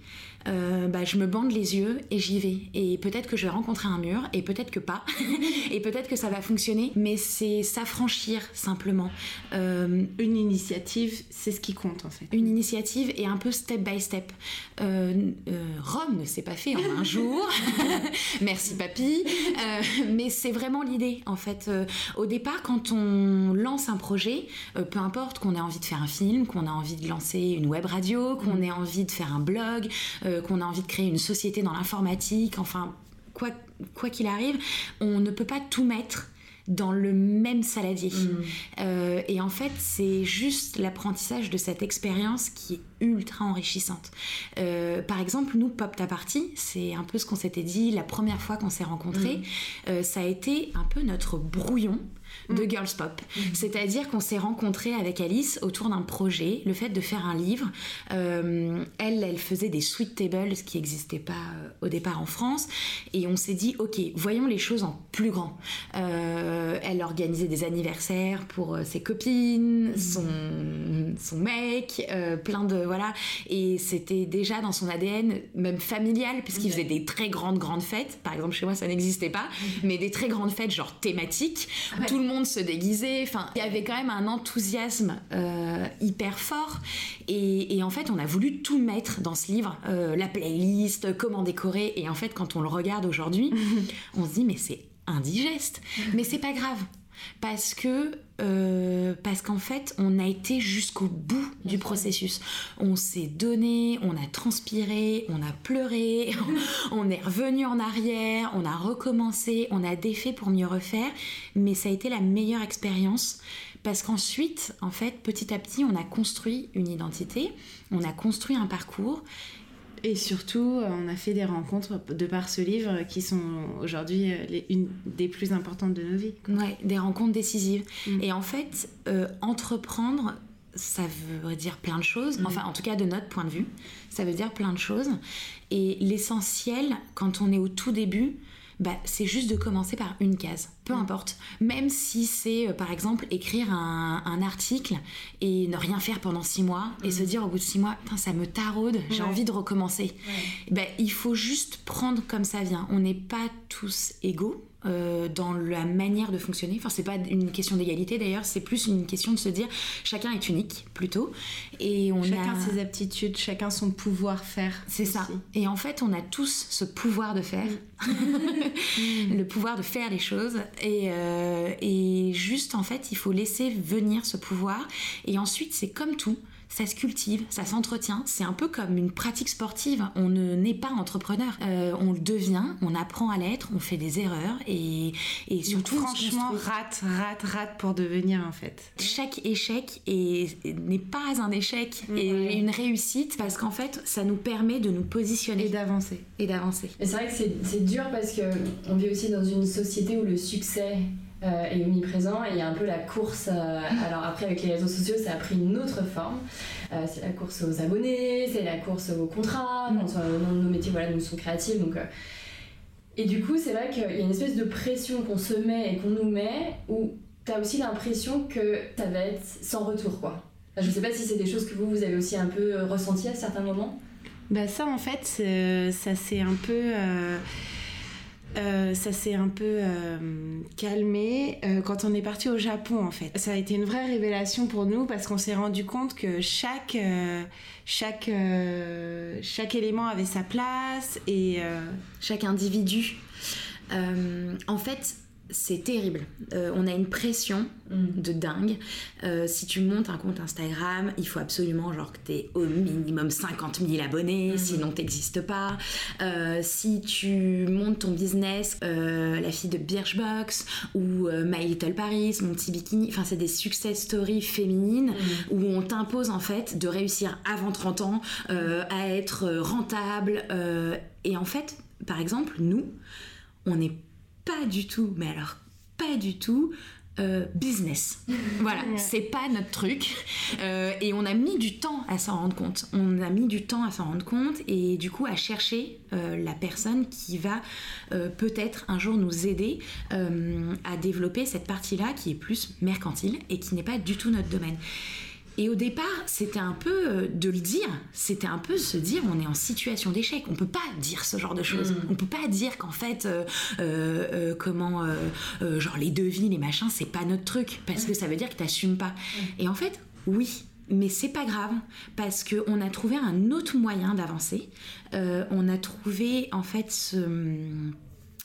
Euh, bah, je me bande les yeux et j'y vais. Et peut-être que je vais rencontrer un mur, et peut-être que pas, et peut-être que ça va fonctionner, mais c'est s'affranchir simplement. Euh, une initiative, c'est ce qui compte en fait. Une initiative et un peu step by step. Euh, Rome ne s'est pas fait en un jour, merci papy, mais c'est vraiment l'idée en fait. au départ, quand on lance un projet, peu importe qu'on ait envie de faire un film, qu'on a envie de lancer une web radio, qu'on ait envie de faire un blog, euh, qu'on a envie de créer une société dans l'informatique, enfin, quoi qu'il arrive, on ne peut pas tout mettre dans le même saladier. Mm. Euh, et en fait, c'est juste l'apprentissage de cette expérience qui est ultra enrichissante. Euh, par exemple, nous, Pop Ta Party, c'est un peu ce qu'on s'était dit la première fois qu'on s'est rencontrés. Mm. ça a été un peu notre brouillon de mm. Girls Pop. Mm. C'est-à-dire qu'on s'est rencontrés avec Alice autour d'un projet, le fait de faire un livre. Euh, elle, elle faisait des sweet tables, ce qui n'existait pas euh, au départ en France. Et on s'est dit, ok, voyons les choses en plus grand. Euh, elle organisait des anniversaires pour ses copines, mm. son, son mec, plein de... Voilà. Et c'était déjà dans son ADN, même familial, puisqu'il faisait des très grandes, grandes fêtes. Par exemple, chez moi, ça n'existait pas, mais des très grandes fêtes, genre thématiques. Tout le monde se déguisait. Enfin, il y avait quand même un enthousiasme euh, hyper fort. Et, en fait, on a voulu tout mettre dans ce livre, euh, la playlist, comment décorer. Et en fait, quand on le regarde aujourd'hui, on se dit mais c'est indigeste. Mais c'est pas grave parce que euh, parce qu'en fait on a été jusqu'au bout du processus. On s'est donné on a transpiré on a pleuré on est revenu en arrière on a recommencé on a défait pour mieux refaire mais ça a été la meilleure expérience parce qu'ensuite en fait petit à petit on a construit une identité on a construit un parcours et surtout, euh, on a fait des rencontres de par ce livre qui sont aujourd'hui euh, une des plus importantes de nos vies. Ouais, des rencontres décisives. Mm. Et en fait, euh, entreprendre, ça veut dire plein de choses. Mm. Enfin, en tout cas, de notre point de vue, ça veut dire plein de choses. Et l'essentiel, quand on est au tout début, bah, c'est juste de commencer par une case, peu importe. Même si c'est, euh, par exemple, écrire un, article et ne rien faire pendant six mois et se mm. dire au bout de six mois, ça me taraude, j'ai envie de recommencer. Bah, il faut juste prendre comme ça vient. On n'est pas tous égaux. Euh, dans la manière de fonctionner. Enfin, c'est pas une question d'égalité d'ailleurs, c'est plus une question de se dire chacun est unique plutôt. Et on chacun a... ses aptitudes, chacun son pouvoir faire. C'est ça. Et en fait, on a tous ce pouvoir de faire, mm. le pouvoir de faire les choses. Et, euh, et juste en fait, il faut laisser venir ce pouvoir. Et ensuite, c'est comme tout ça se cultive, ça s'entretient. C'est un peu comme une pratique sportive. On ne naît pas entrepreneur. Euh, on le devient, on apprend à l'être, on fait des erreurs et, et surtout. franchement, rate, rate, rate pour devenir en fait. Chaque échec n'est pas un échec et une réussite parce qu'en fait, ça nous permet de nous positionner. Et d'avancer. Et d'avancer. Et c'est vrai que c'est dur parce qu'on vit aussi dans une société où le succès euh, est omniprésent et il y a un peu la course. Euh, alors après avec les réseaux sociaux ça a pris une autre forme. Euh, c'est la course aux abonnés, c'est la course aux contrats. Mm. Dans, nos métiers voilà nous sommes créatifs donc. et du coup c'est vrai qu'il y a une espèce de pression qu'on se met et qu'on nous met où tu as aussi l'impression que ça va être sans retour quoi. Je sais pas si c'est des choses que vous vous avez aussi un peu ressenti à certains moments. Bah ça en fait ça c'est un peu euh, ça s'est un peu euh, calmé euh, quand on est parti au Japon en fait. Ça a été une vraie révélation pour nous parce qu'on s'est rendu compte que chaque, chaque, chaque élément avait sa place et chaque individu. en fait, c'est terrible. Euh, on a une pression mm. de dingue. Euh, si tu montes un compte Instagram, il faut absolument genre que tu aies au minimum 50 000 abonnés, mm. sinon t'existes pas. Euh, si tu montes ton business, la fille de Birchbox ou My Little Paris, mon petit bikini, enfin c'est des success stories féminines mm. où on t'impose en fait de réussir avant 30 ans, à être rentable. et en fait, par exemple, nous, on est pas du tout, mais alors pas du tout euh, business. voilà, c'est pas notre truc. Euh, et on a mis du temps à s'en rendre compte. On a mis du temps à s'en rendre compte et du coup à chercher euh, la personne qui va peut-être un jour nous aider à développer cette partie-là qui est plus mercantile et qui n'est pas du tout notre domaine. Et au départ, c'était un peu euh, de le dire, c'était un peu se dire on est en situation d'échec. On peut pas dire ce genre de choses. Mm. On peut pas dire qu'en fait, euh, euh, comment, genre les devis, les machins, c'est pas notre truc, parce que ça veut dire que t'assumes pas. Mm. Et en fait, oui, mais c'est pas grave parce qu'on a trouvé un autre moyen d'avancer. on a trouvé en fait ce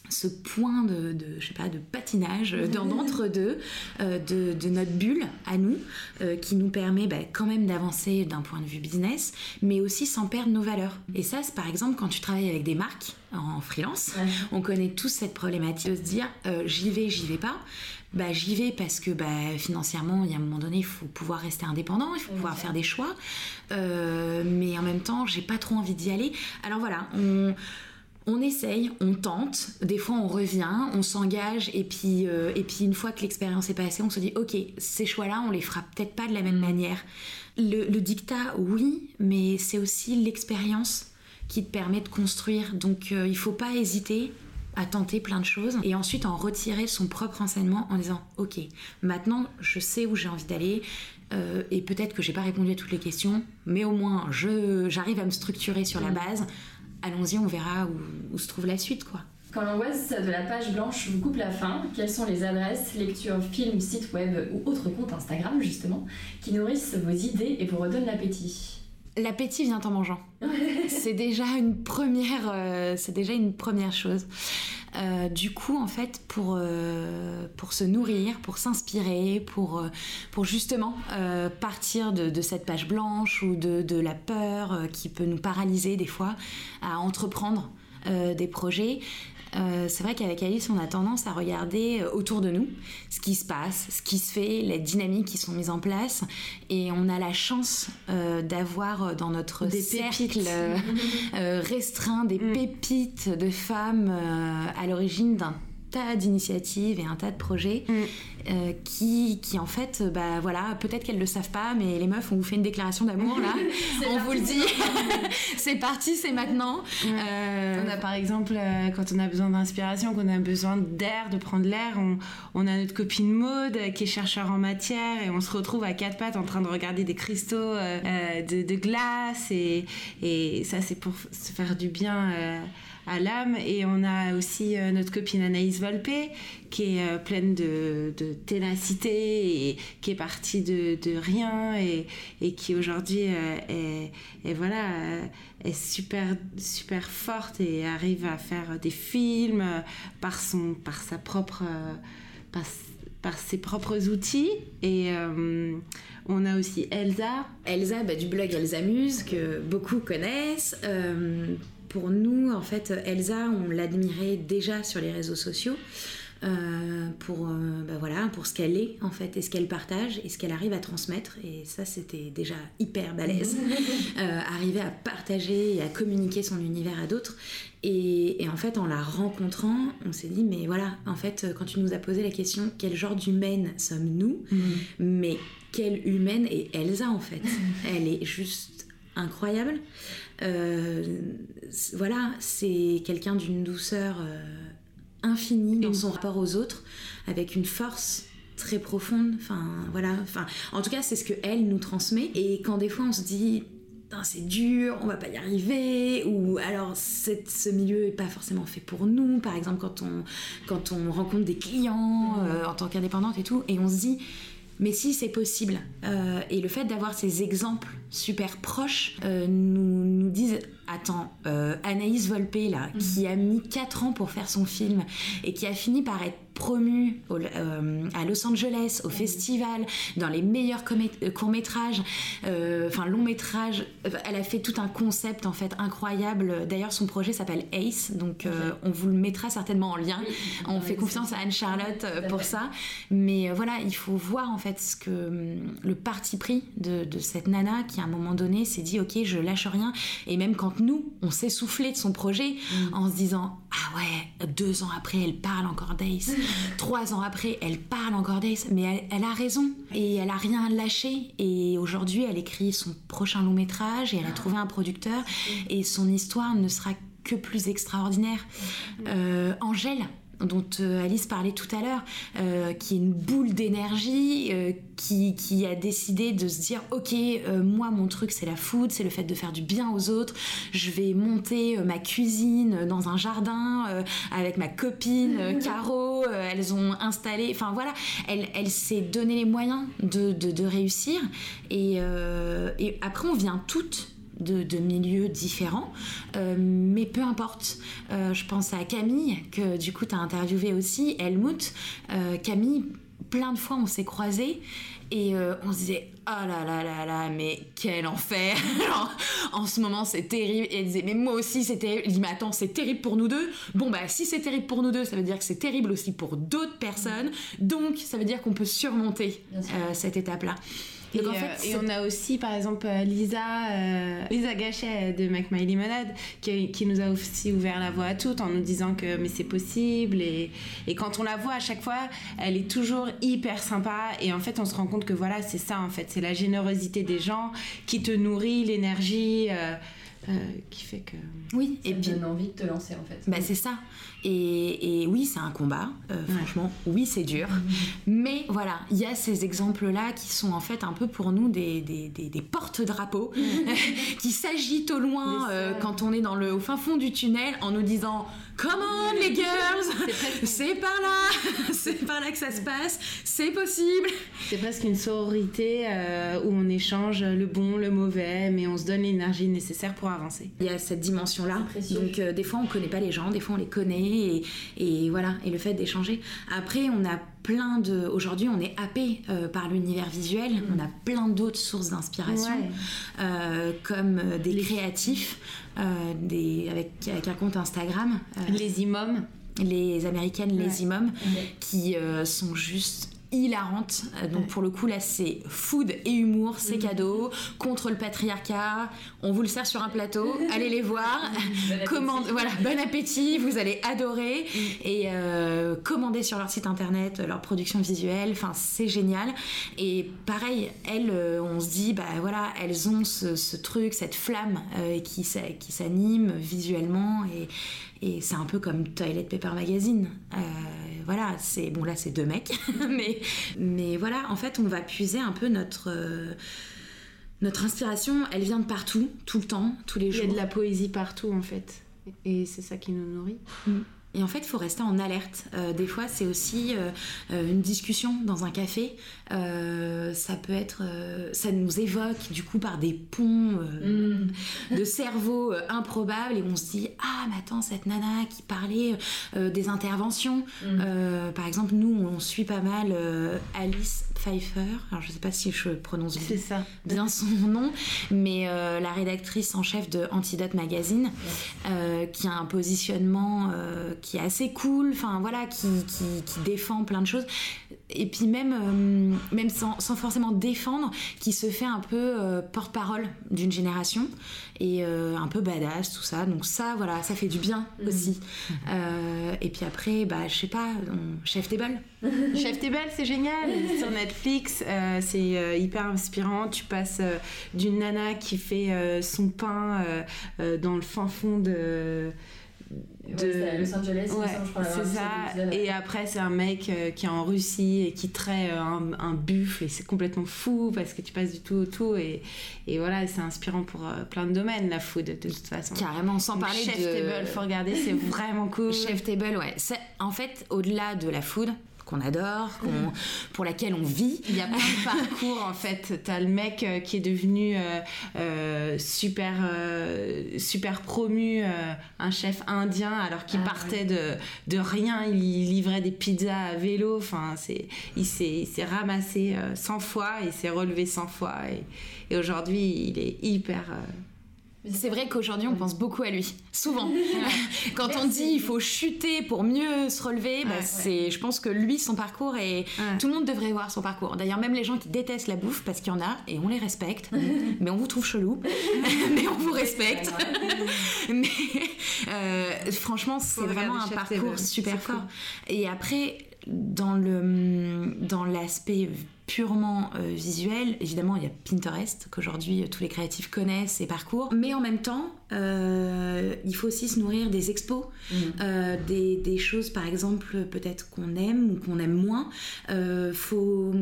ce point de, je sais pas, de patinage d'entre-deux euh, de, de, notre bulle à nous, euh, qui nous permet bah, quand même d'avancer d'un point de vue business, mais aussi sans perdre nos valeurs. Et ça, c'est par exemple quand tu travailles avec des marques en freelance, on connaît tous cette problématique de se dire euh, j'y vais, j'y vais pas. Bah, j'y vais parce que bah, financièrement, il y a un moment donné, il faut pouvoir rester indépendant, il faut pouvoir faire des choix. mais en même temps, j'ai pas trop envie d'y aller. Alors voilà, on on essaye, on tente, des fois on revient, on s'engage et puis euh, et puis une fois que l'expérience est passée, on se dit ok ces choix-là on les fera peut-être pas de la même manière. Le, dictat oui, mais c'est aussi l'expérience qui te permet de construire. Donc euh, il faut pas hésiter à tenter plein de choses et ensuite en retirer son propre enseignement en disant ok maintenant je sais où j'ai envie d'aller euh, et peut-être que j'ai pas répondu à toutes les questions mais au moins je j'arrive à me structurer sur la mm. base allons-y, on verra où, se trouve la suite, quoi. Quand l'angoisse de la page blanche vous coupe la faim, quelles sont les adresses, lectures, films, sites web ou autres comptes Instagram justement qui nourrissent vos idées et vous redonnent l'appétit? L'appétit vient en mangeant. c'est déjà une première, euh, c'est déjà une première chose. Euh, du coup, en fait, pour, euh, pour se nourrir, pour s'inspirer, pour, pour justement partir de, de, cette page blanche ou de, de la peur qui peut nous paralyser des fois à entreprendre des projets, euh, c'est vrai qu'avec Alice, on a tendance à regarder euh, autour de nous ce qui se passe, ce qui se fait, les dynamiques qui sont mises en place. Et on a la chance euh, d'avoir dans notre des cercle restreint des mm. pépites de femmes à l'origine d'un tas d'initiatives et un tas de projets mm. euh, qui, qui, en fait, bah voilà, peut-être qu'elles le savent pas, mais les meufs, on vous fait une déclaration d'amour là, on vous le dit, c'est parti, c'est maintenant. Euh, on a par exemple, euh, quand on a besoin d'inspiration, qu'on a besoin d'air, de prendre l'air, on, on, a notre copine Maude qui est chercheur en matière et on se retrouve à quatre pattes en train de regarder des cristaux de, de, glace et, et ça c'est pour se faire du bien à l'âme. Et on a aussi euh, notre copine Anaïs Volpe, qui est pleine de, ténacité et qui est partie de, rien et, qui aujourd'hui est, est, voilà, est super, super forte et arrive à faire des films par, son, par sa propre. Par, ses propres outils. Et euh, on a aussi Elsa. Elsa, bah, du blog Elsa Muse, que beaucoup connaissent. Euh, pour nous, en fait, Elsa, on l'admirait déjà sur les réseaux sociaux. Euh, pour, bah voilà, pour ce qu'elle est en fait et ce qu'elle partage et ce qu'elle arrive à transmettre et ça c'était déjà hyper balèze arriver à partager et à communiquer son univers à d'autres et, en fait, en la rencontrant, on s'est dit, mais voilà, en fait, quand tu nous as posé la question, quel genre d'humaine sommes-nous mm. Mais quelle humaine est Elsa, en fait? Elle est juste incroyable. Euh, voilà, c'est quelqu'un d'une douceur euh, infinie dans son rapport aux autres, avec une force très profonde. Enfin, voilà. Enfin, en tout cas, c'est ce que elle nous transmet. Et quand des fois on se dit c'est dur, on va pas y arriver, ou alors ce milieu est pas forcément fait pour nous, par exemple quand on, quand on rencontre des clients euh, en tant qu'indépendante et tout, et on se dit, mais si c'est possible. Euh, et le fait d'avoir ces exemples super proches euh, nous, nous disent attends, Anaïs Volpe là, mm. qui a mis 4 ans pour faire son film et qui a fini par être promue euh, à Los Angeles, au festival, dans les meilleurs euh, courts-métrages, euh, enfin longs-métrages. Elle a fait tout un concept en fait incroyable. D'ailleurs, son projet s'appelle Ace, donc on vous le mettra certainement en lien. On fait confiance à Anne-Charlotte pour ça. Mais voilà, il faut voir en fait ce que le parti pris de, de cette nana qui à un moment donné s'est dit ok, je lâche rien. Et même quand nous, on s'est soufflé de son projet mm. en se disant ah ouais, deux ans après, elle parle encore d'Ace. Trois ans après, elle parle encore d'Ace, mais elle, a raison. Et elle a rien lâché. Et aujourd'hui, elle écrit son prochain long métrage et elle a trouvé un producteur. Et son histoire ne sera que plus extraordinaire. Euh, Angèle, dont euh, Alice parlait tout à l'heure, euh, qui est une boule d'énergie, euh, qui, qui, a décidé de se dire ok, moi mon truc c'est la food, c'est le fait de faire du bien aux autres, je vais monter ma cuisine dans un jardin avec ma copine Caro, elles ont installé, enfin voilà, elle, elle s'est donné les moyens de, de, de réussir. Et, et après on vient toutes de, milieux différents. Euh, mais peu importe. Euh, je pense à Camille, que du coup tu as interviewé aussi, Helmut. Euh, Camille, plein de fois on s'est croisés et on se disait oh là là là là mais quel enfer! En ce moment c'est terrible et elle disait mais moi aussi c'est terrible il dit mais attends c'est terrible pour nous deux bon bah si c'est terrible pour nous deux ça veut dire que c'est terrible aussi pour d'autres personnes. Donc ça veut dire qu'on peut surmonter cette et, euh, on a aussi, par exemple, euh, Lisa, euh, Lisa Gachet de Make My Lemonade, qui, qui, nous a aussi ouvert la voie à toutes en nous disant que mais c'est possible. Et, et, quand on la voit à chaque fois, elle est toujours hyper sympa. Et en fait, on se rend compte que voilà, c'est ça, en fait. C'est la générosité des gens qui te nourrit l'énergie. Qui fait que oui et puis donne envie de te lancer en fait. Bah c'est ça. Et, oui, c'est un combat, euh, franchement, oui, c'est dur. Mais voilà, il y a ces exemples-là qui sont en fait un peu pour nous des, des, porte-drapeaux qui s'agitent au loin euh, quand on est dans le, au fin fond du tunnel en nous disant Come on les girls. C'est par là. C'est par là que ça se passe. C'est possible. C'est presque une sororité euh, où on échange le bon, le mauvais, mais on se donne l'énergie nécessaire pour avancer. Il y a cette dimension-là. Donc des fois on connaît pas les gens, des fois on les connaît et, voilà, et le fait d'échanger. Après, on a plein de. Aujourd'hui, on est happé euh, par l'univers visuel. Mm. On a plein d'autres sources d'inspiration, euh, comme euh, des créatifs, des, avec, avec, un compte Instagram. les imams. Les américaines, les imams, qui sont juste hilarante. Euh, donc pour le coup là c'est food et humour, c'est mhm. cadeau contre le patriarcat. On vous le sert sur un plateau. Allez les voir. Commande, voilà, bon appétit. Vous allez adorer mhm. et euh, commandez sur leur site internet leur production visuelle. Enfin c'est génial. Et pareil, elles, euh, on se dit bah voilà, elles ont ce, truc, cette flamme qui qui s'anime visuellement et et c'est un peu comme Toilet Paper Magazine. Euh, voilà, c'est bon là c'est deux mecs, mais mais voilà, en fait on va puiser un peu notre euh, notre inspiration. Elle vient de partout, tout le temps, tous les jours. Il y a de la poésie partout en fait. Et c'est ça qui nous nourrit. Et en fait, il faut rester en alerte. Euh, des fois, c'est aussi euh, euh, une discussion dans un café. ça peut être, ça nous évoque du coup par des ponts de cerveau improbables et on se dit ah mais attends cette nana qui parlait des interventions. Mm. par exemple, nous on suit pas mal Alice Pfeiffer. Alors je sais pas si je prononce ça. bien son nom, mais la rédactrice en chef de Antidote Magazine, qui a un positionnement qui est assez cool, enfin voilà, qui, qui, défend plein de choses. Et puis même, euh, même sans, sans, forcément défendre, qui se fait un peu euh, porte-parole d'une génération et euh, un peu badass, tout ça. Donc ça, voilà, ça fait du bien mhm. aussi. et puis après, bah, je sais pas, Chef Table. Chef Table, c'est génial. Sur Netflix, c'est hyper inspirant. Tu passes d'une nana qui fait son pain dans le fin fond de de Los Angeles c'est ça. et après. c'est un mec euh, qui est en Russie et qui traite euh, un, un buffle et c'est complètement fou parce que tu passes du tout au tout et, et voilà c'est inspirant pour euh, plein de domaines la food de toute façon. Carrément sans parler Chef de Table faut regarder c'est vraiment cool. Chef Table ouais. En fait au-delà de la food qu'on adore, pour laquelle on vit. Il y a plein de parcours en fait. T'as le mec euh, qui est devenu euh, euh, super, super promu, un chef indien, alors qu'il ah, partait de, de rien. Il livrait des pizzas à vélo. Enfin, il s'est ramassé 100 fois, il s'est relevé 100 fois. Et, et aujourd'hui, il est hyper c'est vrai qu'aujourd'hui, on pense beaucoup à lui, souvent. Quand on dit il faut chuter pour mieux se relever, bah, c'est, je pense que lui, son parcours, et tout le monde devrait voir son parcours. D'ailleurs, même les gens qui détestent la bouffe, parce qu'il y en a, et on les respecte, mais on vous trouve chelou, mais on vous respecte. mais euh, franchement, c'est vraiment un parcours super fort. Et après, dans le dans l'aspect purement euh, visuel. Évidemment, il y a Pinterest, qu'aujourd'hui euh, tous les créatifs connaissent et parcourent. Mais en même temps, euh, il faut aussi se nourrir des expos, mm. des, des, choses par exemple peut-être qu'on aime ou qu'on aime moins. Faut,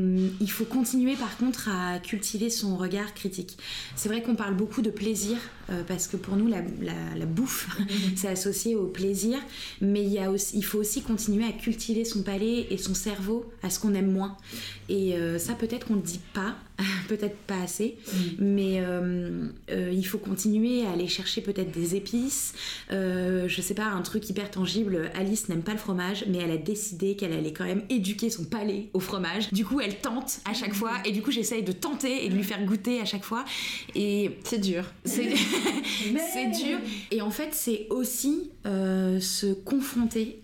il faut continuer par contre à cultiver son regard critique. C'est vrai qu'on parle beaucoup de plaisir parce que pour nous la, la, bouffe mm. c'est associé au plaisir, mais il, y a aussi, il faut aussi continuer à cultiver son palais et son cerveau à ce qu'on aime moins. Et ça peut-être qu'on ne dit pas, peut-être pas assez, mm. mais euh, euh, il faut continuer à aller chercher peut-être des épices. Euh, je sais pas, un truc hyper tangible. Alice n'aime pas le fromage, mais elle a décidé qu'elle allait quand même éduquer son palais au fromage. Du coup, elle tente à chaque fois, et du coup, j'essaye de tenter et de lui faire goûter à chaque fois. Et c'est dur. C'est dur. Et en fait, c'est aussi se confronter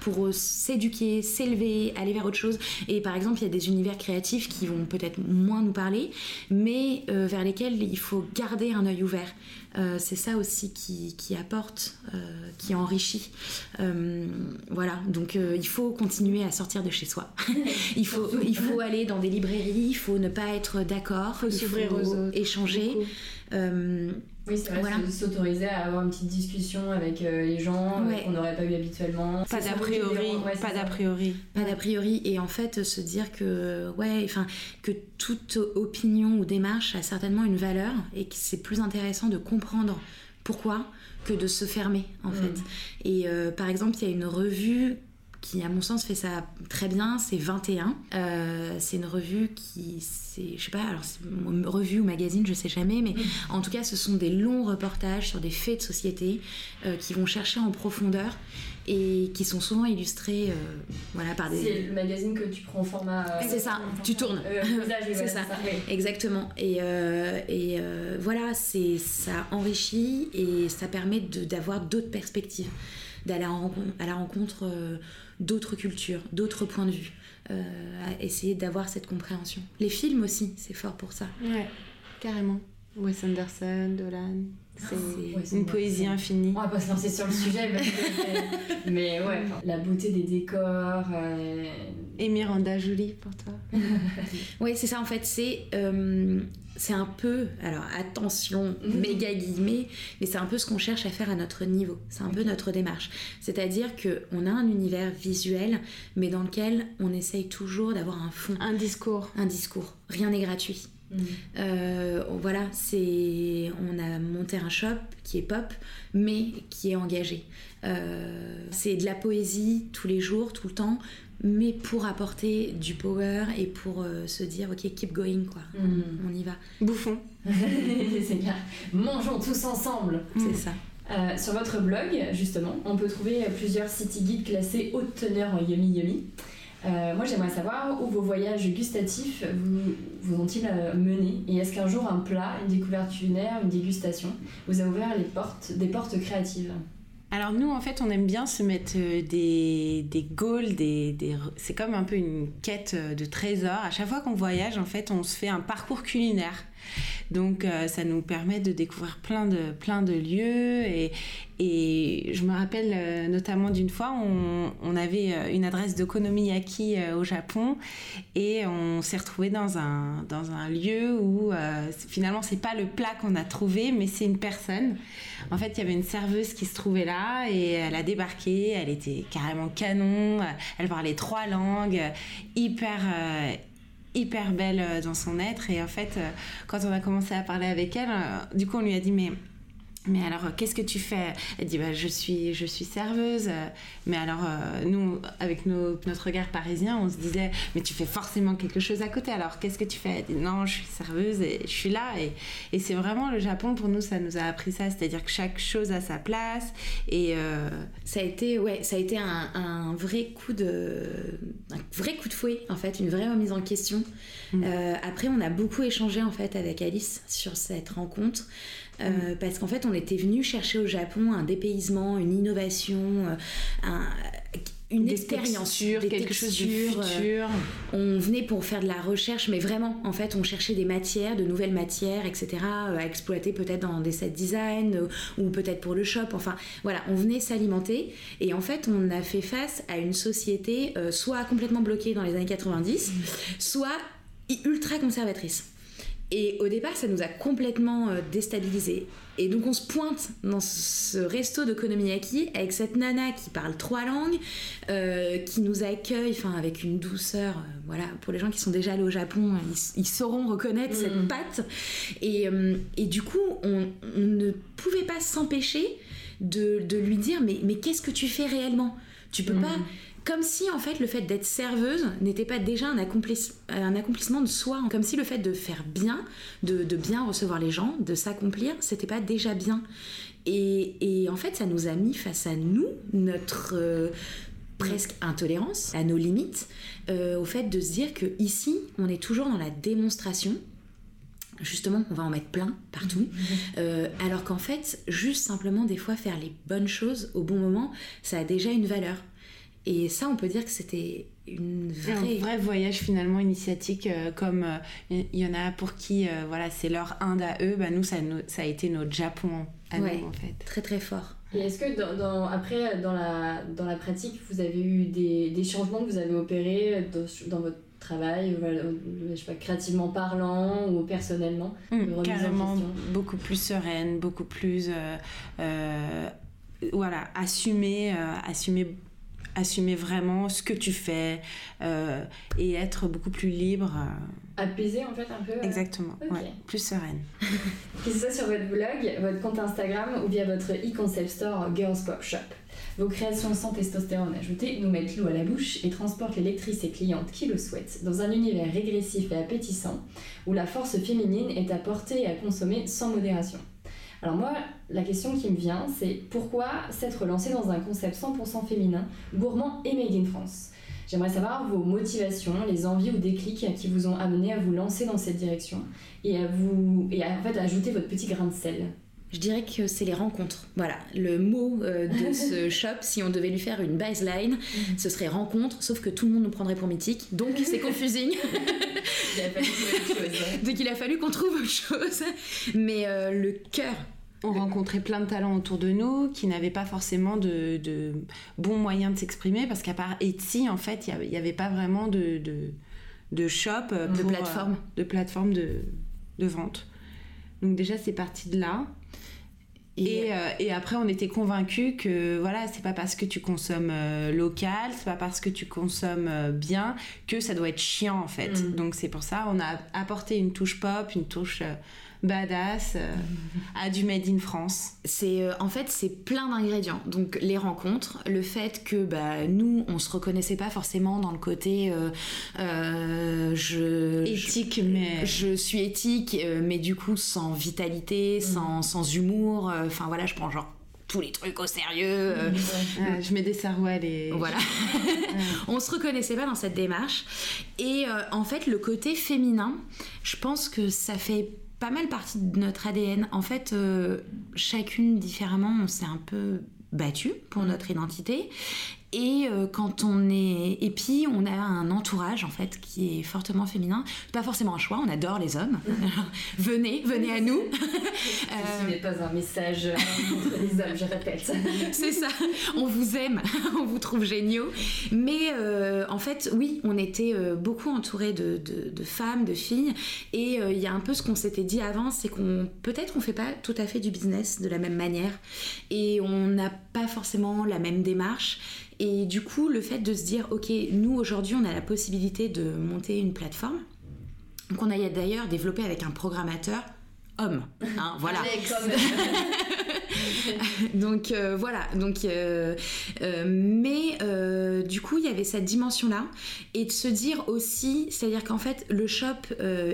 pour s'éduquer, s'élever, aller vers autre chose. Et par exemple, il y a des univers créatifs qui vont peut-être moins nous parler, mais euh, vers lesquels il faut garder un œil ouvert. Euh, c'est ça aussi qui, apporte, euh, qui enrichit. voilà, donc il faut continuer à sortir de chez soi. il, faut, il faut aller dans des librairies, il faut ne pas être d'accord, il faut échanger. Oui, c'est vrai, s'autoriser à avoir une petite discussion avec euh, les gens euh, qu'on n'aurait pas eu habituellement. Pas d'a priori, pas d'a priori. Pas d'a priori, et en fait se dire que, ouais, enfin, que toute opinion ou démarche a certainement une valeur et que c'est plus intéressant de comprendre pourquoi que de se fermer en mm. fait. Et euh, par exemple, il y a une revue qui, à mon sens, fait ça très bien, c'est 21. Euh, c'est une revue qui, c'est, je sais pas, alors c'est revue ou magazine, je sais jamais, mais mm. en tout cas, ce sont des longs reportages sur des faits de société euh, qui vont chercher en profondeur et qui sont souvent illustrés euh, voilà, par des... C'est le magazine que tu prends en format... c'est ça, tu tournes. c'est ça, exactement. Et, et voilà, c'est, ça enrichit et ça permet d'avoir d'autres perspectives, d'aller à la rencontre d'autres cultures, d'autres points de vue, euh, à essayer d'avoir cette compréhension. Les films aussi, c'est fort pour ça. Ouais, carrément. Wes Anderson, Dolan, c'est une poésie infinie. On va pas se lancer sur le sujet, mais, ouais, la beauté des décors. Euh... Et Miranda Jolie pour toi Oui, c'est ça en fait, c'est euh, c'est un peu, alors attention, mhm. méga guillemets, mais c'est un peu ce qu'on cherche à faire à notre niveau. C'est un peu notre démarche. C'est-à-dire qu'on a un univers visuel, mais dans lequel on essaye toujours d'avoir un fond. Un discours. Un discours. Rien n'est gratuit. Mm. Euh, voilà, c'est on a monté un shop qui est pop, mais qui est engagé. Euh, c'est de la poésie tous les jours, tout le temps, mais pour apporter du power et pour euh, se dire ok keep going quoi, mm. on, y va. Bouffons. c'est clair. Mangeons tous ensemble. C'est ça. sur votre blog, justement, on peut trouver plusieurs city guides classés haute teneur en yummy yummy. Euh, moi, j'aimerais savoir où vos voyages gustatifs vous, vous ont-ils euh, mené Et est-ce qu'un jour, un plat, une découverte culinaire, une dégustation vous a ouvert les portes, des portes créatives? Alors nous, en fait, on aime bien se mettre euh, des, des goals, des, des... c'est comme un peu une quête de trésor. À chaque fois qu'on voyage, en fait, on se fait un parcours culinaire. Donc euh, ça nous permet de découvrir plein de, plein de lieux et, je me rappelle euh, notamment d'une fois, on, on, avait euh, une adresse de Konomiyaki au Japon et on s'est retrouvé dans un, dans un lieu où finalement c'est pas le plat qu'on a trouvé mais c'est une personne. En fait il y avait une serveuse qui se trouvait là et elle a débarqué, elle était carrément canon, elle parlait trois langues, hyper hyper belle euh, dans son être. Et en fait, euh, quand on a commencé à parler avec elle, euh, du coup, on lui a dit, mais mais alors, euh, qu'est-ce que tu fais? Elle dit, bah, je, suis, je suis serveuse. Mais alors, euh, nous, avec notre regard parisien, on se disait, mais tu fais forcément quelque chose à côté. Alors, qu'est-ce que tu fais? Elle dit, non, je suis serveuse et je suis là. Et, et c'est vraiment le Japon, pour nous, ça nous a appris ça. C'est-à-dire que chaque chose a sa place. Et euh, ça a été, ouais, ça a été un, un, vrai coup de, un vrai coup de fouet, en fait, une vraie remise en question. Mm. après, on a beaucoup échangé, en fait, avec Alice sur cette rencontre. Euh, mm. parce qu'en fait on était venu chercher au Japon un dépaysement, une innovation, euh, une expérience, quelque chose de futur. Euh, on venait pour faire de la recherche, mais vraiment, en fait, on cherchait des matières, de nouvelles matières, etc., à exploiter peut-être dans des set design ou peut-être pour le shop. Enfin, voilà, on venait s'alimenter et en fait, on a fait face à une société soit complètement bloquée dans les années 90, mm. soit ultra conservatrice. Et au départ, ça nous a complètement euh, déstabilisés. Et donc on se pointe dans ce resto de Konomiyaki avec cette nana qui parle trois langues, euh, qui nous accueille enfin, avec une douceur. Euh, voilà, pour les gens qui sont déjà allés au Japon, ils, sauront reconnaître cette mm. patte. Et, et, du coup, on, ne pouvait pas s'empêcher de, de, lui dire mais, mais qu'est-ce que tu fais réellement? Tu peux mm. pas comme si en fait le fait d'être serveuse n'était pas déjà un, accomplissement de soi, comme si le fait de faire bien, de, bien recevoir les gens, de s'accomplir, c'était pas déjà bien. Et, en fait, ça nous a mis face à nous, notre euh, presque intolérance, à nos limites, euh, au fait de se dire que ici, on est toujours dans la démonstration justement on va en mettre plein partout mmh. euh, alors qu'en fait juste simplement des fois faire les bonnes choses au bon moment ça a déjà une valeur et ça, on peut dire que c'était une vraie... un vrai voyage finalement initiatique, euh, comme il euh, y en a pour qui euh, voilà c'est leur Inde à eux, bah, nous ça, ça a été notre Japon à nous en fait. Très très fort. Et est-ce que dans, après dans la, dans la pratique, vous avez eu des, des changements que vous avez opérés dans, votre travail, je sais pas, créativement parlant ou personnellement mmh, Carrément, beaucoup plus sereine, beaucoup plus voilà, assumer, assumer assumer vraiment ce que tu fais euh, et être beaucoup plus libre. Euh. Apaisé en fait un peu. Euh. Exactement, plus sereine. que ce soit sur votre blog, votre compte Instagram ou via votre e-concept store Girls Pop Shop? Vos créations sans testostérone ajoutée nous mettent l'eau à la bouche et transportent les lectrices et clientes qui le souhaitent dans un univers régressif et appétissant où la force féminine est à porter et à consommer sans modération. Alors moi, la question qui me vient, c'est pourquoi s'être lancé dans un concept 100% féminin, gourmand et made in France? J'aimerais savoir vos motivations, les envies ou déclics qui vous ont amené à vous lancer dans cette direction et à vous et en fait ajouter votre petit grain de sel. Je dirais que c'est les rencontres. Voilà, le mot euh, de ce shop, si on devait lui faire une baseline, mhm. ce serait rencontre, sauf que tout le monde nous prendrait pour mythique, donc c'est confusing. donc il a fallu qu'on trouve autre chose. Mais euh, le cœur on rencontrait plein de talents autour de nous qui n'avaient pas forcément de, bons moyens de s'exprimer parce qu'à part Etsy, en fait, il n'y avait pas vraiment de, de, shop, euh, de plateforme, de, plateforme de, de vente. Donc déjà, c'est parti de là. Et, et, après, on était convaincus que voilà, c'est pas parce que tu consommes local, c'est pas parce que tu consommes bien que ça doit être chiant en fait. Mm. Donc c'est pour ça, on a apporté une touche pop, une touche badass euh, à du made in France C'est euh, en fait c'est plein d'ingrédients. Donc les rencontres, le fait que bah, nous on se reconnaissait pas forcément dans le côté euh, je éthique mais je suis éthique mais du coup sans vitalité, mm. sans, sans humour. Enfin voilà, je prends genre tous les trucs au sérieux. je mets des sarouels et. Voilà. on se reconnaissait pas dans cette démarche. Et en fait, le côté féminin, je pense que ça fait pas mal partie de notre ADN. En fait, euh, chacune différemment, on s'est un peu battu pour mm. notre identité. Et euh, quand on est. Et puis, on a un entourage, en fait, qui est fortement féminin. Pas forcément un choix, on adore les hommes. venez, venez à nous. Ce n'est pas un message entre les hommes, je répète. C'est ça. On vous aime, on vous trouve géniaux. Mais euh, en fait, oui, on était euh, beaucoup entourés de, de, femmes, de filles. Et il y a un peu ce qu'on s'était dit avant c'est qu'on. Peut-être on fait pas tout à fait du business de la même manière. Et on n'a pas forcément la même démarche. Et du coup, le fait de se dire, ok, nous aujourd'hui, on a la possibilité de monter une plateforme qu'on a d'ailleurs développé avec un programmateur homme. Hein, voilà. donc euh, voilà. Donc, euh, euh, mais du coup, il y avait cette dimension-là et de se dire aussi, c'est-à-dire qu'en fait, le shop,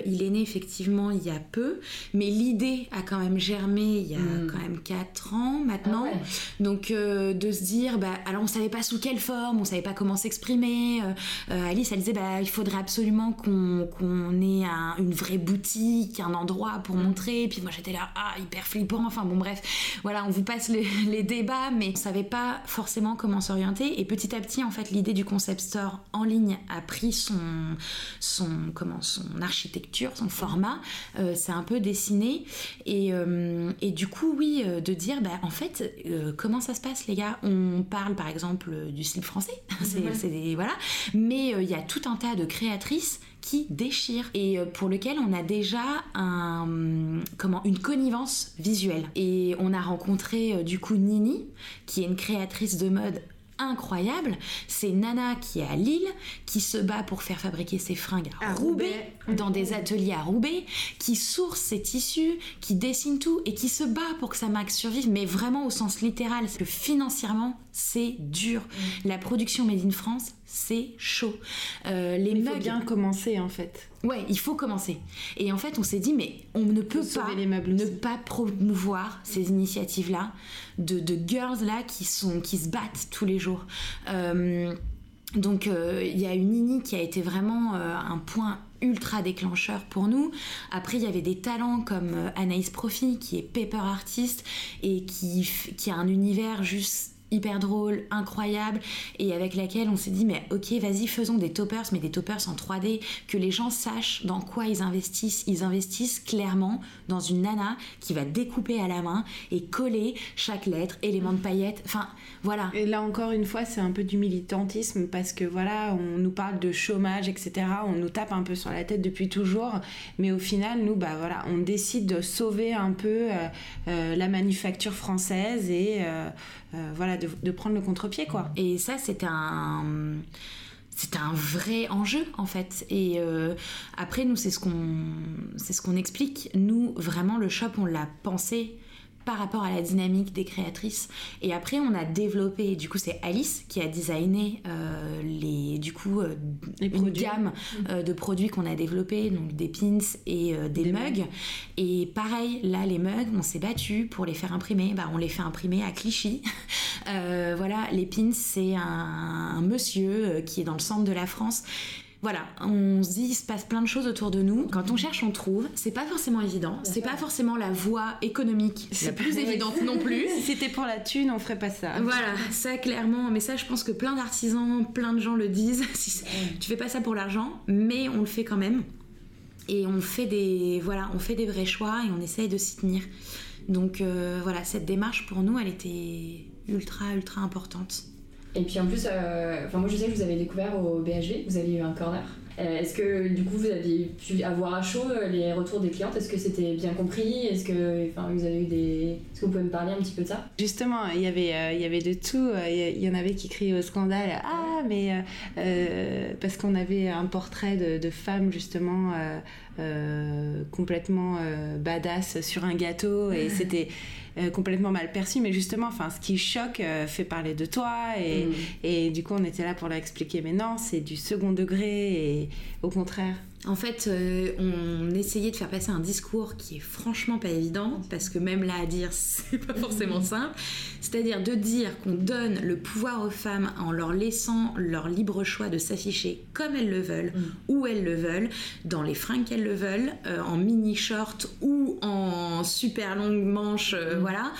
il est né effectivement il y a peu, mais l'idée a quand même germé il y a hmm. quand même 4 ans maintenant. Ah donc de se dire, bah, alors on savait pas sous quelle forme, on savait pas comment s'exprimer. Alice, elle disait, bah, il faudrait absolument qu'on ait une vraie boutique, un endroit pour hmm. montrer puis moi j'étais là, ah, hyper flippant. Enfin bon, bref, voilà, on vous passe les, débats, mais on savait pas forcément comment s'orienter. Et petit à petit, en fait, l'idée du concept store en ligne a pris son, son, comment, son architecture, son format. Euh, c'est un peu dessiné. Et, euh, et du coup, oui, euh, de dire, bah, en fait, comment ça se passe, les gars? On parle par exemple du slip français, c'est, voilà, mais il y a tout un tas de créatrices qui déchire et euh, pour lequel on a déjà un, comment, une connivence visuelle. Et on a rencontré euh, du coup Nini, qui est une créatrice de mode incroyable. C'est Nana qui est à Lille, qui se bat pour faire fabriquer ses fringues à, Roubaix, dans des ateliers à Roubaix, qui source ses tissus, qui dessine tout et qui se bat pour que sa marque survive, mais vraiment au sens littéral. que financièrement, c'est dur. Mm. La production Made in France, c'est chaud. Euh, les il faut bien commencer en fait. Ouais, il faut commencer. Et en fait, on s'est dit, mais on ne peut pas ne pas promouvoir ces initiatives-là de, de girls-là qui, sont, qui se battent tous les jours. Euh, donc, euh, il y a une Nini qui a été vraiment un point ultra déclencheur pour nous. Après, il y avait des talents comme Anaïs Profi, qui est paper artiste et qui, qui a un univers juste hyper drôle, incroyable, et avec laquelle on s'est dit, mais ok, vas-y, faisons des toppers, mais des toppers en 3D, que les gens sachent dans quoi ils investissent. Ils investissent clairement dans une nana qui va découper à la main et coller chaque lettre, élément de paillettes, enfin, voilà. Et là encore une fois, c'est un peu du militantisme, parce que voilà, on nous parle de chômage, etc., on nous tape un peu sur la tête depuis toujours, mais au final, nous, bah voilà, on décide de sauver un peu euh, euh, la manufacture française et euh, voilà, de, prendre le contre-pied, quoi. Et ça, c'était un c'est un vrai enjeu en fait. Et euh, après nous c'est ce qu'on c'est ce qu'on explique. Nous vraiment le shop on l'a pensé par rapport à la dynamique des créatrices. Et après, on a développé, du coup, c'est Alice qui a designé euh, les, du coup, euh, une gamme mm. euh, de produits qu'on a développé, donc des pins et des, mugs. Et pareil, là, les mugs, on s'est battu pour les faire imprimer. Bah, on les fait imprimer à Clichy. voilà, les pins, c'est un, monsieur qui est dans le centre de la France voilà, on se dit, il se passe plein de choses autour de nous. Quand on cherche, on trouve. C'est pas forcément évident. C'est pas forcément la voie équinomique la plus évidente non plus. si c'était pour la thune, on ferait pas ça. Voilà, ça clairement. Mais ça, je pense que plein d'artisans, plein de gens le disent. tu fais pas ça pour l'argent, mais on le fait quand même. Et on fait des, voilà, on fait des vrais choix et on essaye de s'y tenir. Donc euh, voilà, cette démarche pour nous, elle était ultra, ultra importante. Et puis en plus, euh, enfin moi je sais que vous avez découvert au BHV, vous avez eu un corner. Est-ce que du coup vous aviez pu avoir à chaud les retours des clientes? Est-ce que c'était bien compris? Est-ce que enfin, vous avez eu des. Est-ce que vous pouvez me parler un petit peu de ça? Justement, il y avait, il y avait de tout. Il y en avait qui criaient au scandale Ah, mais. parce qu'on avait un portrait de, de femme justement complètement badass sur un gâteau et c'était euh, complètement mal perçu, mais justement, enfin, ce qui choque euh, fait parler de toi, et, mm. et, du coup, on était là pour leur expliquer, mais non, c'est du second degré, et au contraire. En fait, euh, on essayait de faire passer un discours qui est franchement pas évident, parce que même là à dire, c'est pas forcément simple. C'est-à-dire de dire qu'on donne le pouvoir aux femmes en leur laissant leur libre choix de s'afficher comme elles le veulent, mm. où elles le veulent, dans les fringues qu'elles le veulent, euh, en mini short ou en super longue manche, euh, mm. voilà,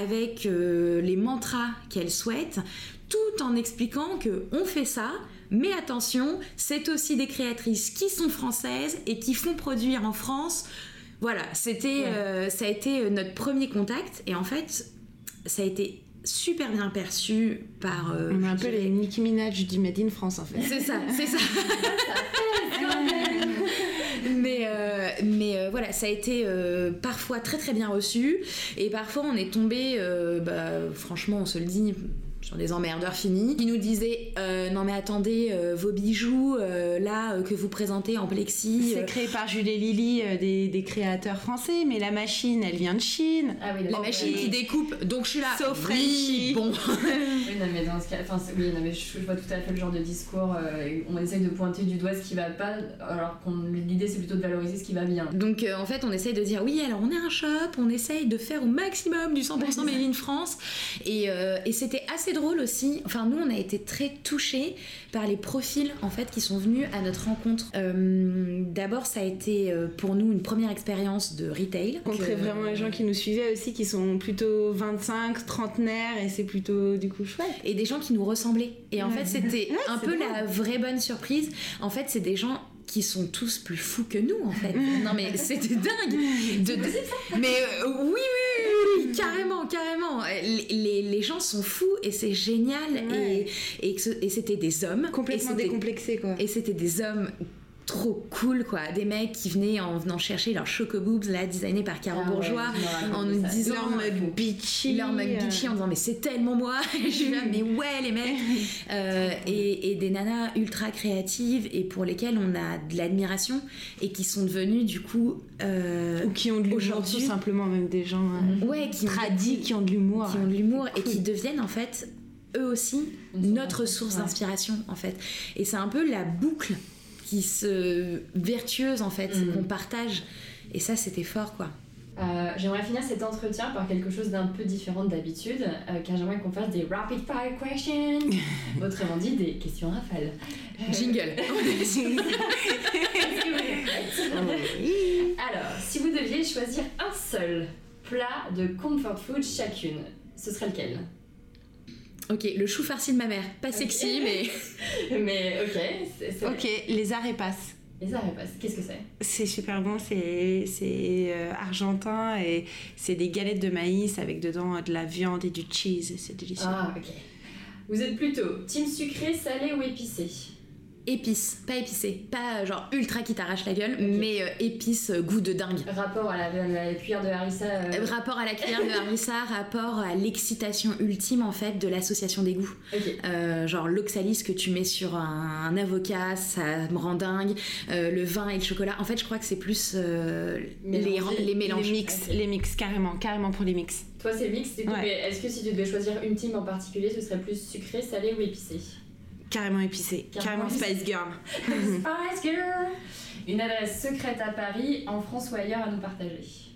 avec les mantras qu'elles souhaitent, tout en expliquant que on fait ça mais attention, c'est aussi des créatrices qui sont françaises et qui font produire en France. Voilà, c'était, euh, ça a été euh, notre premier contact et en fait, ça a été super bien perçu par. Euh, On est un peu les Nicki Minaj du Made in France en fait. C'est ça, c'est ça. mais mais voilà, ça a été parfois très très bien reçu et parfois on est tombé, bah, franchement, on se le dit sur des emmerdeurs finis, qui nous disaient euh, non mais attendez euh, vos bijoux euh, là que vous présentez en plexi. C'est créé par Jules et Lily, des, créateurs français, mais la machine elle vient de Chine. Ah oui, la machine qui découpe, donc je suis là. Sauf oui, bon. oui, non, mais dans ce cas, enfin oui, non, mais je, vois tout à fait le genre de discours. on essaye de pointer du doigt ce qui va pas, alors qu'on l'idée c'est plutôt de valoriser ce qui va bien. Donc en fait on essaye de dire oui alors on est un shop, on essaye de faire au maximum du 100% Made in France et, et c'était assez drôle aussi. Enfin, nous, on a été très touchés par les profils en fait qui sont venus à notre rencontre. Euh, d'abord, ça a été euh, pour nous une première expérience de retail. Rencontrer vraiment les gens qui nous suivaient aussi, qui sont plutôt 25, trentenaires, et c'est plutôt du coup chouette. Et des gens qui nous ressemblaient. Et en fait, c'était un peu la vraie bonne surprise. En fait, c'est des gens qui sont tous plus fous que nous en fait. non mais c'était dingue. De, mais euh, oui, oui, oui, carrément, carrément. Les, les, gens sont fous et c'est génial et, et, et c'était des hommes. Complètement décomplexés quoi. Et c'était des hommes trop cool quoi. Des mecs qui venaient en venant chercher leurs chocoboobs là designés par Caro ah Bourgeois en nous disant leur mug bitchy. leur mug bitchy en disant mais c'est tellement moi. Je suis là mais ouais les mecs. Euh, et, et, des nanas ultra créatives et pour lesquelles on a de l'admiration et qui sont devenues du coup euh, ou qui ont de l'humour tout simplement même des gens euh, ouais, qui tradis qui ont de l'humour. Qui ont de l'humour et qui deviennent en fait eux aussi notre source d'inspiration en fait. Et c'est un peu la boucle qui se vertueuse en fait, mm. qu'on partage. Et ça, c'était fort quoi. Euh, j'aimerais finir cet entretien par quelque chose d'un peu différent d'habitude, euh, car j'aimerais qu'on fasse des rapid fire questions, autrement dit des questions rafales. Euh, Jingle. Alors, si vous deviez choisir un seul plat de comfort food chacune, ce serait lequel? Ok, le chou farci de ma mère. Pas sexy, mais. mais ok. Ok, les arepas. Les arepas, qu'est-ce que c'est? C'est super bon, c'est euh, argentin et c'est des galettes de maïs avec dedans de la viande et du cheese, c'est délicieux. Ah, ok. Vous êtes plutôt team sucré, salé ou épicé? Épice, pas épicé, pas genre ultra qui t'arrache la gueule, mais euh, épice, euh, goût de dingue. Rapport à la, cuillère de harissa. Euh. Rapport à la cuillère de harissa, rapport à l'excitation ultime en fait de l'association des goûts. genre l'oxalis que tu mets sur un, avocat, ça me rend dingue. le vin et le chocolat, en fait je crois que c'est plus les, les, mélanges. Les mix, les mix, carrément, carrément pour les mix. Toi c'est mix, est-ce que si tu devais choisir une team en particulier, ce serait plus sucré, salé ou épicé? Carrément épicé. Carrément, Spice Girl. Spice Girl Une adresse secrète à Paris, en France ou ailleurs à nous partager.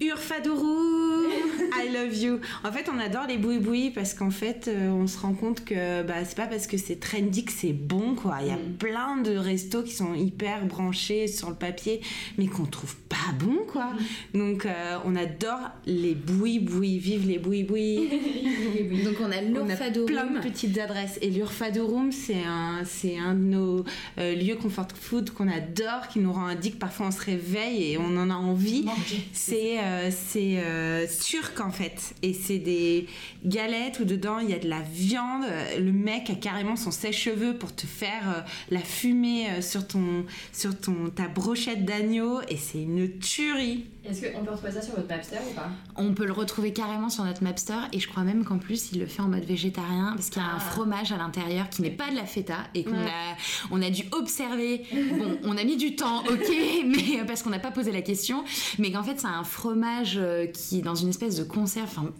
Urfadourou I love you En fait, on adore les boui-boui parce qu'en fait, euh, on se rend compte que bah, c'est pas parce que c'est trendy que c'est bon, quoi. Il y a mm. plein de restos qui sont hyper branchés sur le papier, mais qu'on trouve pas bon, quoi. Mm. Donc, euh, on adore les boui-boui. Vive les boui-boui Donc, on a l'Urfadorum. plein de petites adresses. Et l'Urfadorum, c'est un, c'est un de nos euh, lieux comfort food qu'on adore, qui nous rend addict. Parfois, on se réveille et on en a envie. C'est euh, c'est euh, turc en fait. Et c'est des galettes où dedans il y a de la viande. Le mec a carrément son sèche-cheveux pour te faire la fumée sur, ton, sur ton, ta brochette d'agneau. Et c'est une tuerie. Est-ce qu'on peut retrouver ça sur votre Mapster ou pas On peut le retrouver carrément sur notre Mapster. Et je crois même qu'en plus, il le fait en mode végétarien parce qu'il y a un Ah. fromage à l'intérieur qui n'est pas de la feta et qu'on a, on a dû observer. Bon, on a mis du temps, ok, mais parce qu'on n'a pas posé la question. Mais qu'en fait, c'est un fromage euh, qui est dans une espèce de conserve. Enfin,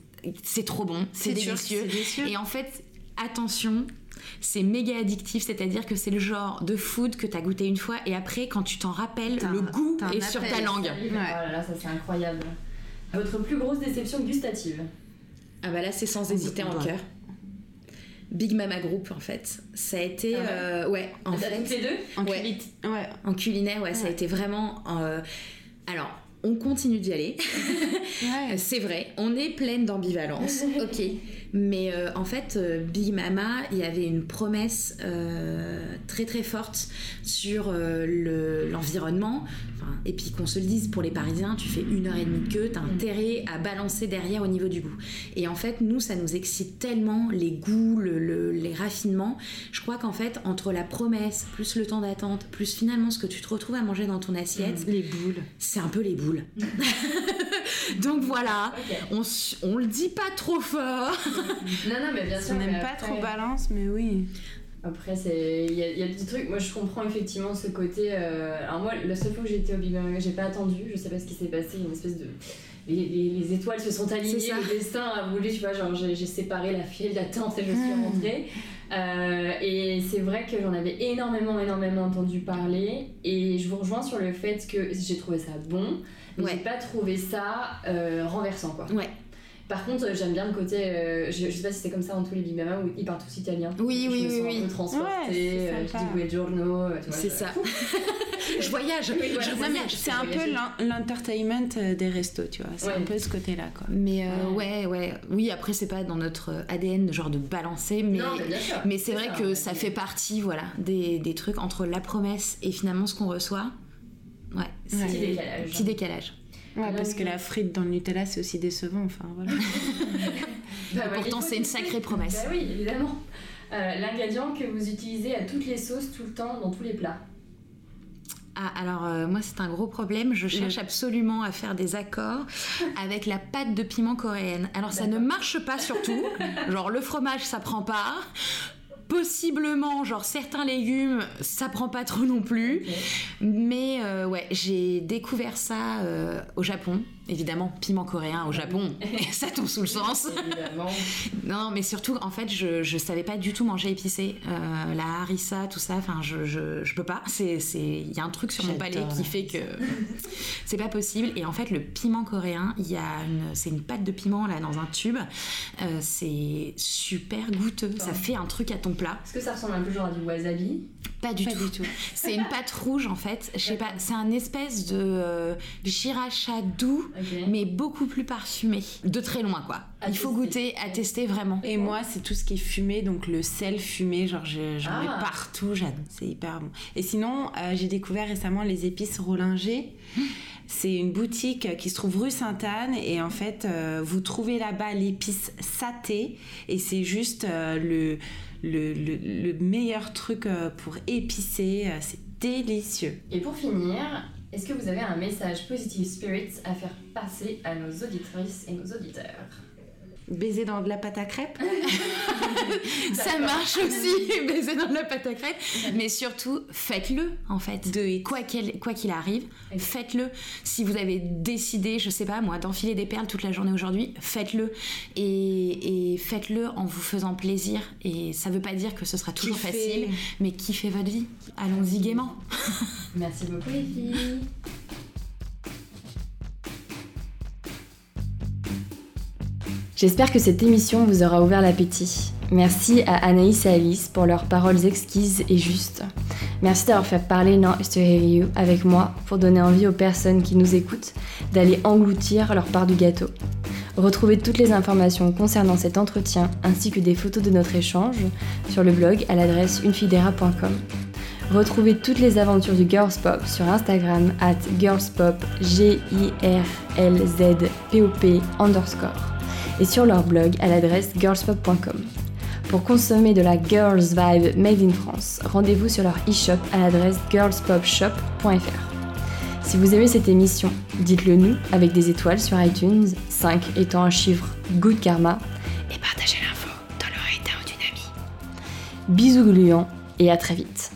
c'est trop bon, c'est turc, délicieux. c'est délicieux. Et en fait, attention. C'est méga addictif, c'est-à-dire que c'est le genre de food que tu as goûté une fois et après, quand tu t'en rappelles, T'as le un- goût t'as est sur ta langue. Oh là là, ça c'est incroyable. Votre plus grosse déception gustative Ah bah là, c'est sans hésiter en Ouais. cœur. Big Mama Group, en fait. Ça a été... Ah ouais euh, ouais, en Toutes fait... les deux En Ouais. ouais. En culinaire, ouais, ça a Ouais. été vraiment... euh, Alors, on continue d'y aller. Ouais. C'est vrai, on est pleine d'ambivalence, ok. Mais euh, en fait, euh, Big Mama, il y avait une promesse euh, très très forte sur euh, le- l'environnement. Enfin, et puis qu'on se le dise, pour les Parisiens, tu fais une heure et demie de queue, t'as intérêt à balancer derrière au niveau du goût. Et en fait, nous, ça nous excite tellement les goûts, le- le- les raffinements. Je crois qu'en fait, entre la promesse, plus le temps d'attente, plus finalement ce que tu te retrouves à manger dans ton assiette, Les boules. c'est un peu les boules. Donc voilà, on, on le dit pas trop fort. Non, non, mais bien sûr. On n'aime pas après- trop balance, mais oui. Après, c'est il y, a- il y a des trucs. Moi, je comprends effectivement ce côté. euh, Alors moi, la seule fois que j'étais au Big Bang, j'ai pas attendu. Je sais pas ce qui s'est passé. Une espèce de les, les- les étoiles se sont alignées. Le destin a voulu. Tu vois, genre j'ai j'ai séparé la file d'attente et je suis Hmm. rentrée. Euh, et c'est vrai que j'en avais énormément, énormément entendu parler. Et je vous rejoins sur le fait que j'ai trouvé ça bon, mais Ouais. j'ai pas trouvé ça euh, renversant, quoi. Ouais. Par contre, euh, j'aime bien le côté. euh, je, je sais pas si c'est comme ça dans tous les Big Mama où ils parlent tous italien. Oui, je oui, me oui, sens oui. un peu transportée. Ouais, c'est euh, je dis buongiorno, C'est je- ça. je voyage, Oui, voilà, je c'est voyage. un peu l'en- l'entertainment des restos, tu vois. C'est Ouais. un peu ce côté-là, quoi. Mais euh, ouais, ouais. Oui, après, c'est pas dans notre ADN, genre de balancer, mais. Non, mais bien sûr. Mais c'est vrai que ouais. ça fait partie, voilà, des, des trucs entre la promesse et finalement ce qu'on reçoit. Ouais, c'est Ouais. Petit décalage. petit décalage. Ouais, Ah, parce que la frite dans le Nutella, c'est aussi décevant. Enfin, voilà. Bah, pourtant, c'est une sacrée promesse. Bah oui, évidemment. Euh, L'ingrédient que vous utilisez à toutes les sauces, tout le temps, dans tous les plats. Ah, alors euh, moi, c'est un gros problème. Je cherche absolument à faire des accords avec la pâte de piment coréenne. Alors, ça ne marche pas surtout. Genre, le fromage, ça prend pas. Possiblement, genre certains légumes, ça prend pas trop non plus. Mais euh, ouais, j'ai découvert ça euh, au Japon. Évidemment, piment coréen au Japon, ça tombe sous le sens. Évidemment. Non, mais surtout, en fait, je, je savais pas du tout manger épicé. Euh, la harissa, tout ça, enfin, je, je, je peux pas. C'est, c'est, il y a un truc sur mon palais qui fait que c'est pas possible. Et en fait, le piment coréen, il y a une, c'est une pâte de piment là dans un tube. Euh, c'est super goûteux. Ça fait un truc à ton plat. Est-ce que ça ressemble un peu genre à du wasabi? Pas du Pas tout. C'est une pâte rouge en fait. Je sais pas. C'est un espèce de euh, sriracha doux. Mais beaucoup plus parfumé. De très loin, quoi. À Il faut goûter, à tester vraiment. Et moi, c'est tout ce qui est fumé, donc le sel fumé, genre je- j'en Ah. mets partout, j'adore, c'est hyper bon. Et sinon, euh, j'ai découvert récemment les épices Rollinger. C'est une boutique qui se trouve rue Sainte-Anne et en fait, euh, vous trouvez là-bas l'épice saté et c'est juste euh, le, le, le- le meilleur truc euh, pour épicer. C'est délicieux. Et pour finir, est-ce que vous avez un message Positive Spirits à faire passer à nos auditrices et nos auditeurs? Baiser dans de la pâte à crêpes Ça marche aussi, baiser dans la pâte à crêpes. Mais surtout, faites-le, en fait. De Quoi qu'il quoi qu'il arrive, faites-le. Si vous avez décidé, je sais pas moi, d'enfiler des perles toute la journée aujourd'hui, faites-le. Et, et faites-le en vous faisant plaisir. Et ça veut pas dire que ce sera toujours Kiffez. facile, mais kiffez votre vie. Allons-y gaiement. Merci beaucoup les filles. J'espère que cette émission vous aura ouvert l'appétit. Merci à Anaïs et Alice pour leurs paroles exquises et justes. Merci d'avoir fait parler Nice to Hear You avec moi pour donner envie aux personnes qui nous écoutent d'aller engloutir leur part du gâteau. Retrouvez toutes les informations concernant cet entretien ainsi que des photos de notre échange sur le blog à l'adresse unefidera.com. Retrouvez toutes les aventures du Girls Pop sur Instagram at girlspop, g i r l z p o p underscore, et sur leur blog à l'adresse girlspop.com. Pour consommer de la Girls Vibe Made in France, rendez-vous sur leur e-shop à l'adresse girlspopshop.fr. Si vous aimez cette émission, dites-le nous avec des étoiles sur iTunes, 5 étant un chiffre good karma, et partagez l'info dans l'oreille d'un ou d'une amie. Bisous gluants et à très vite.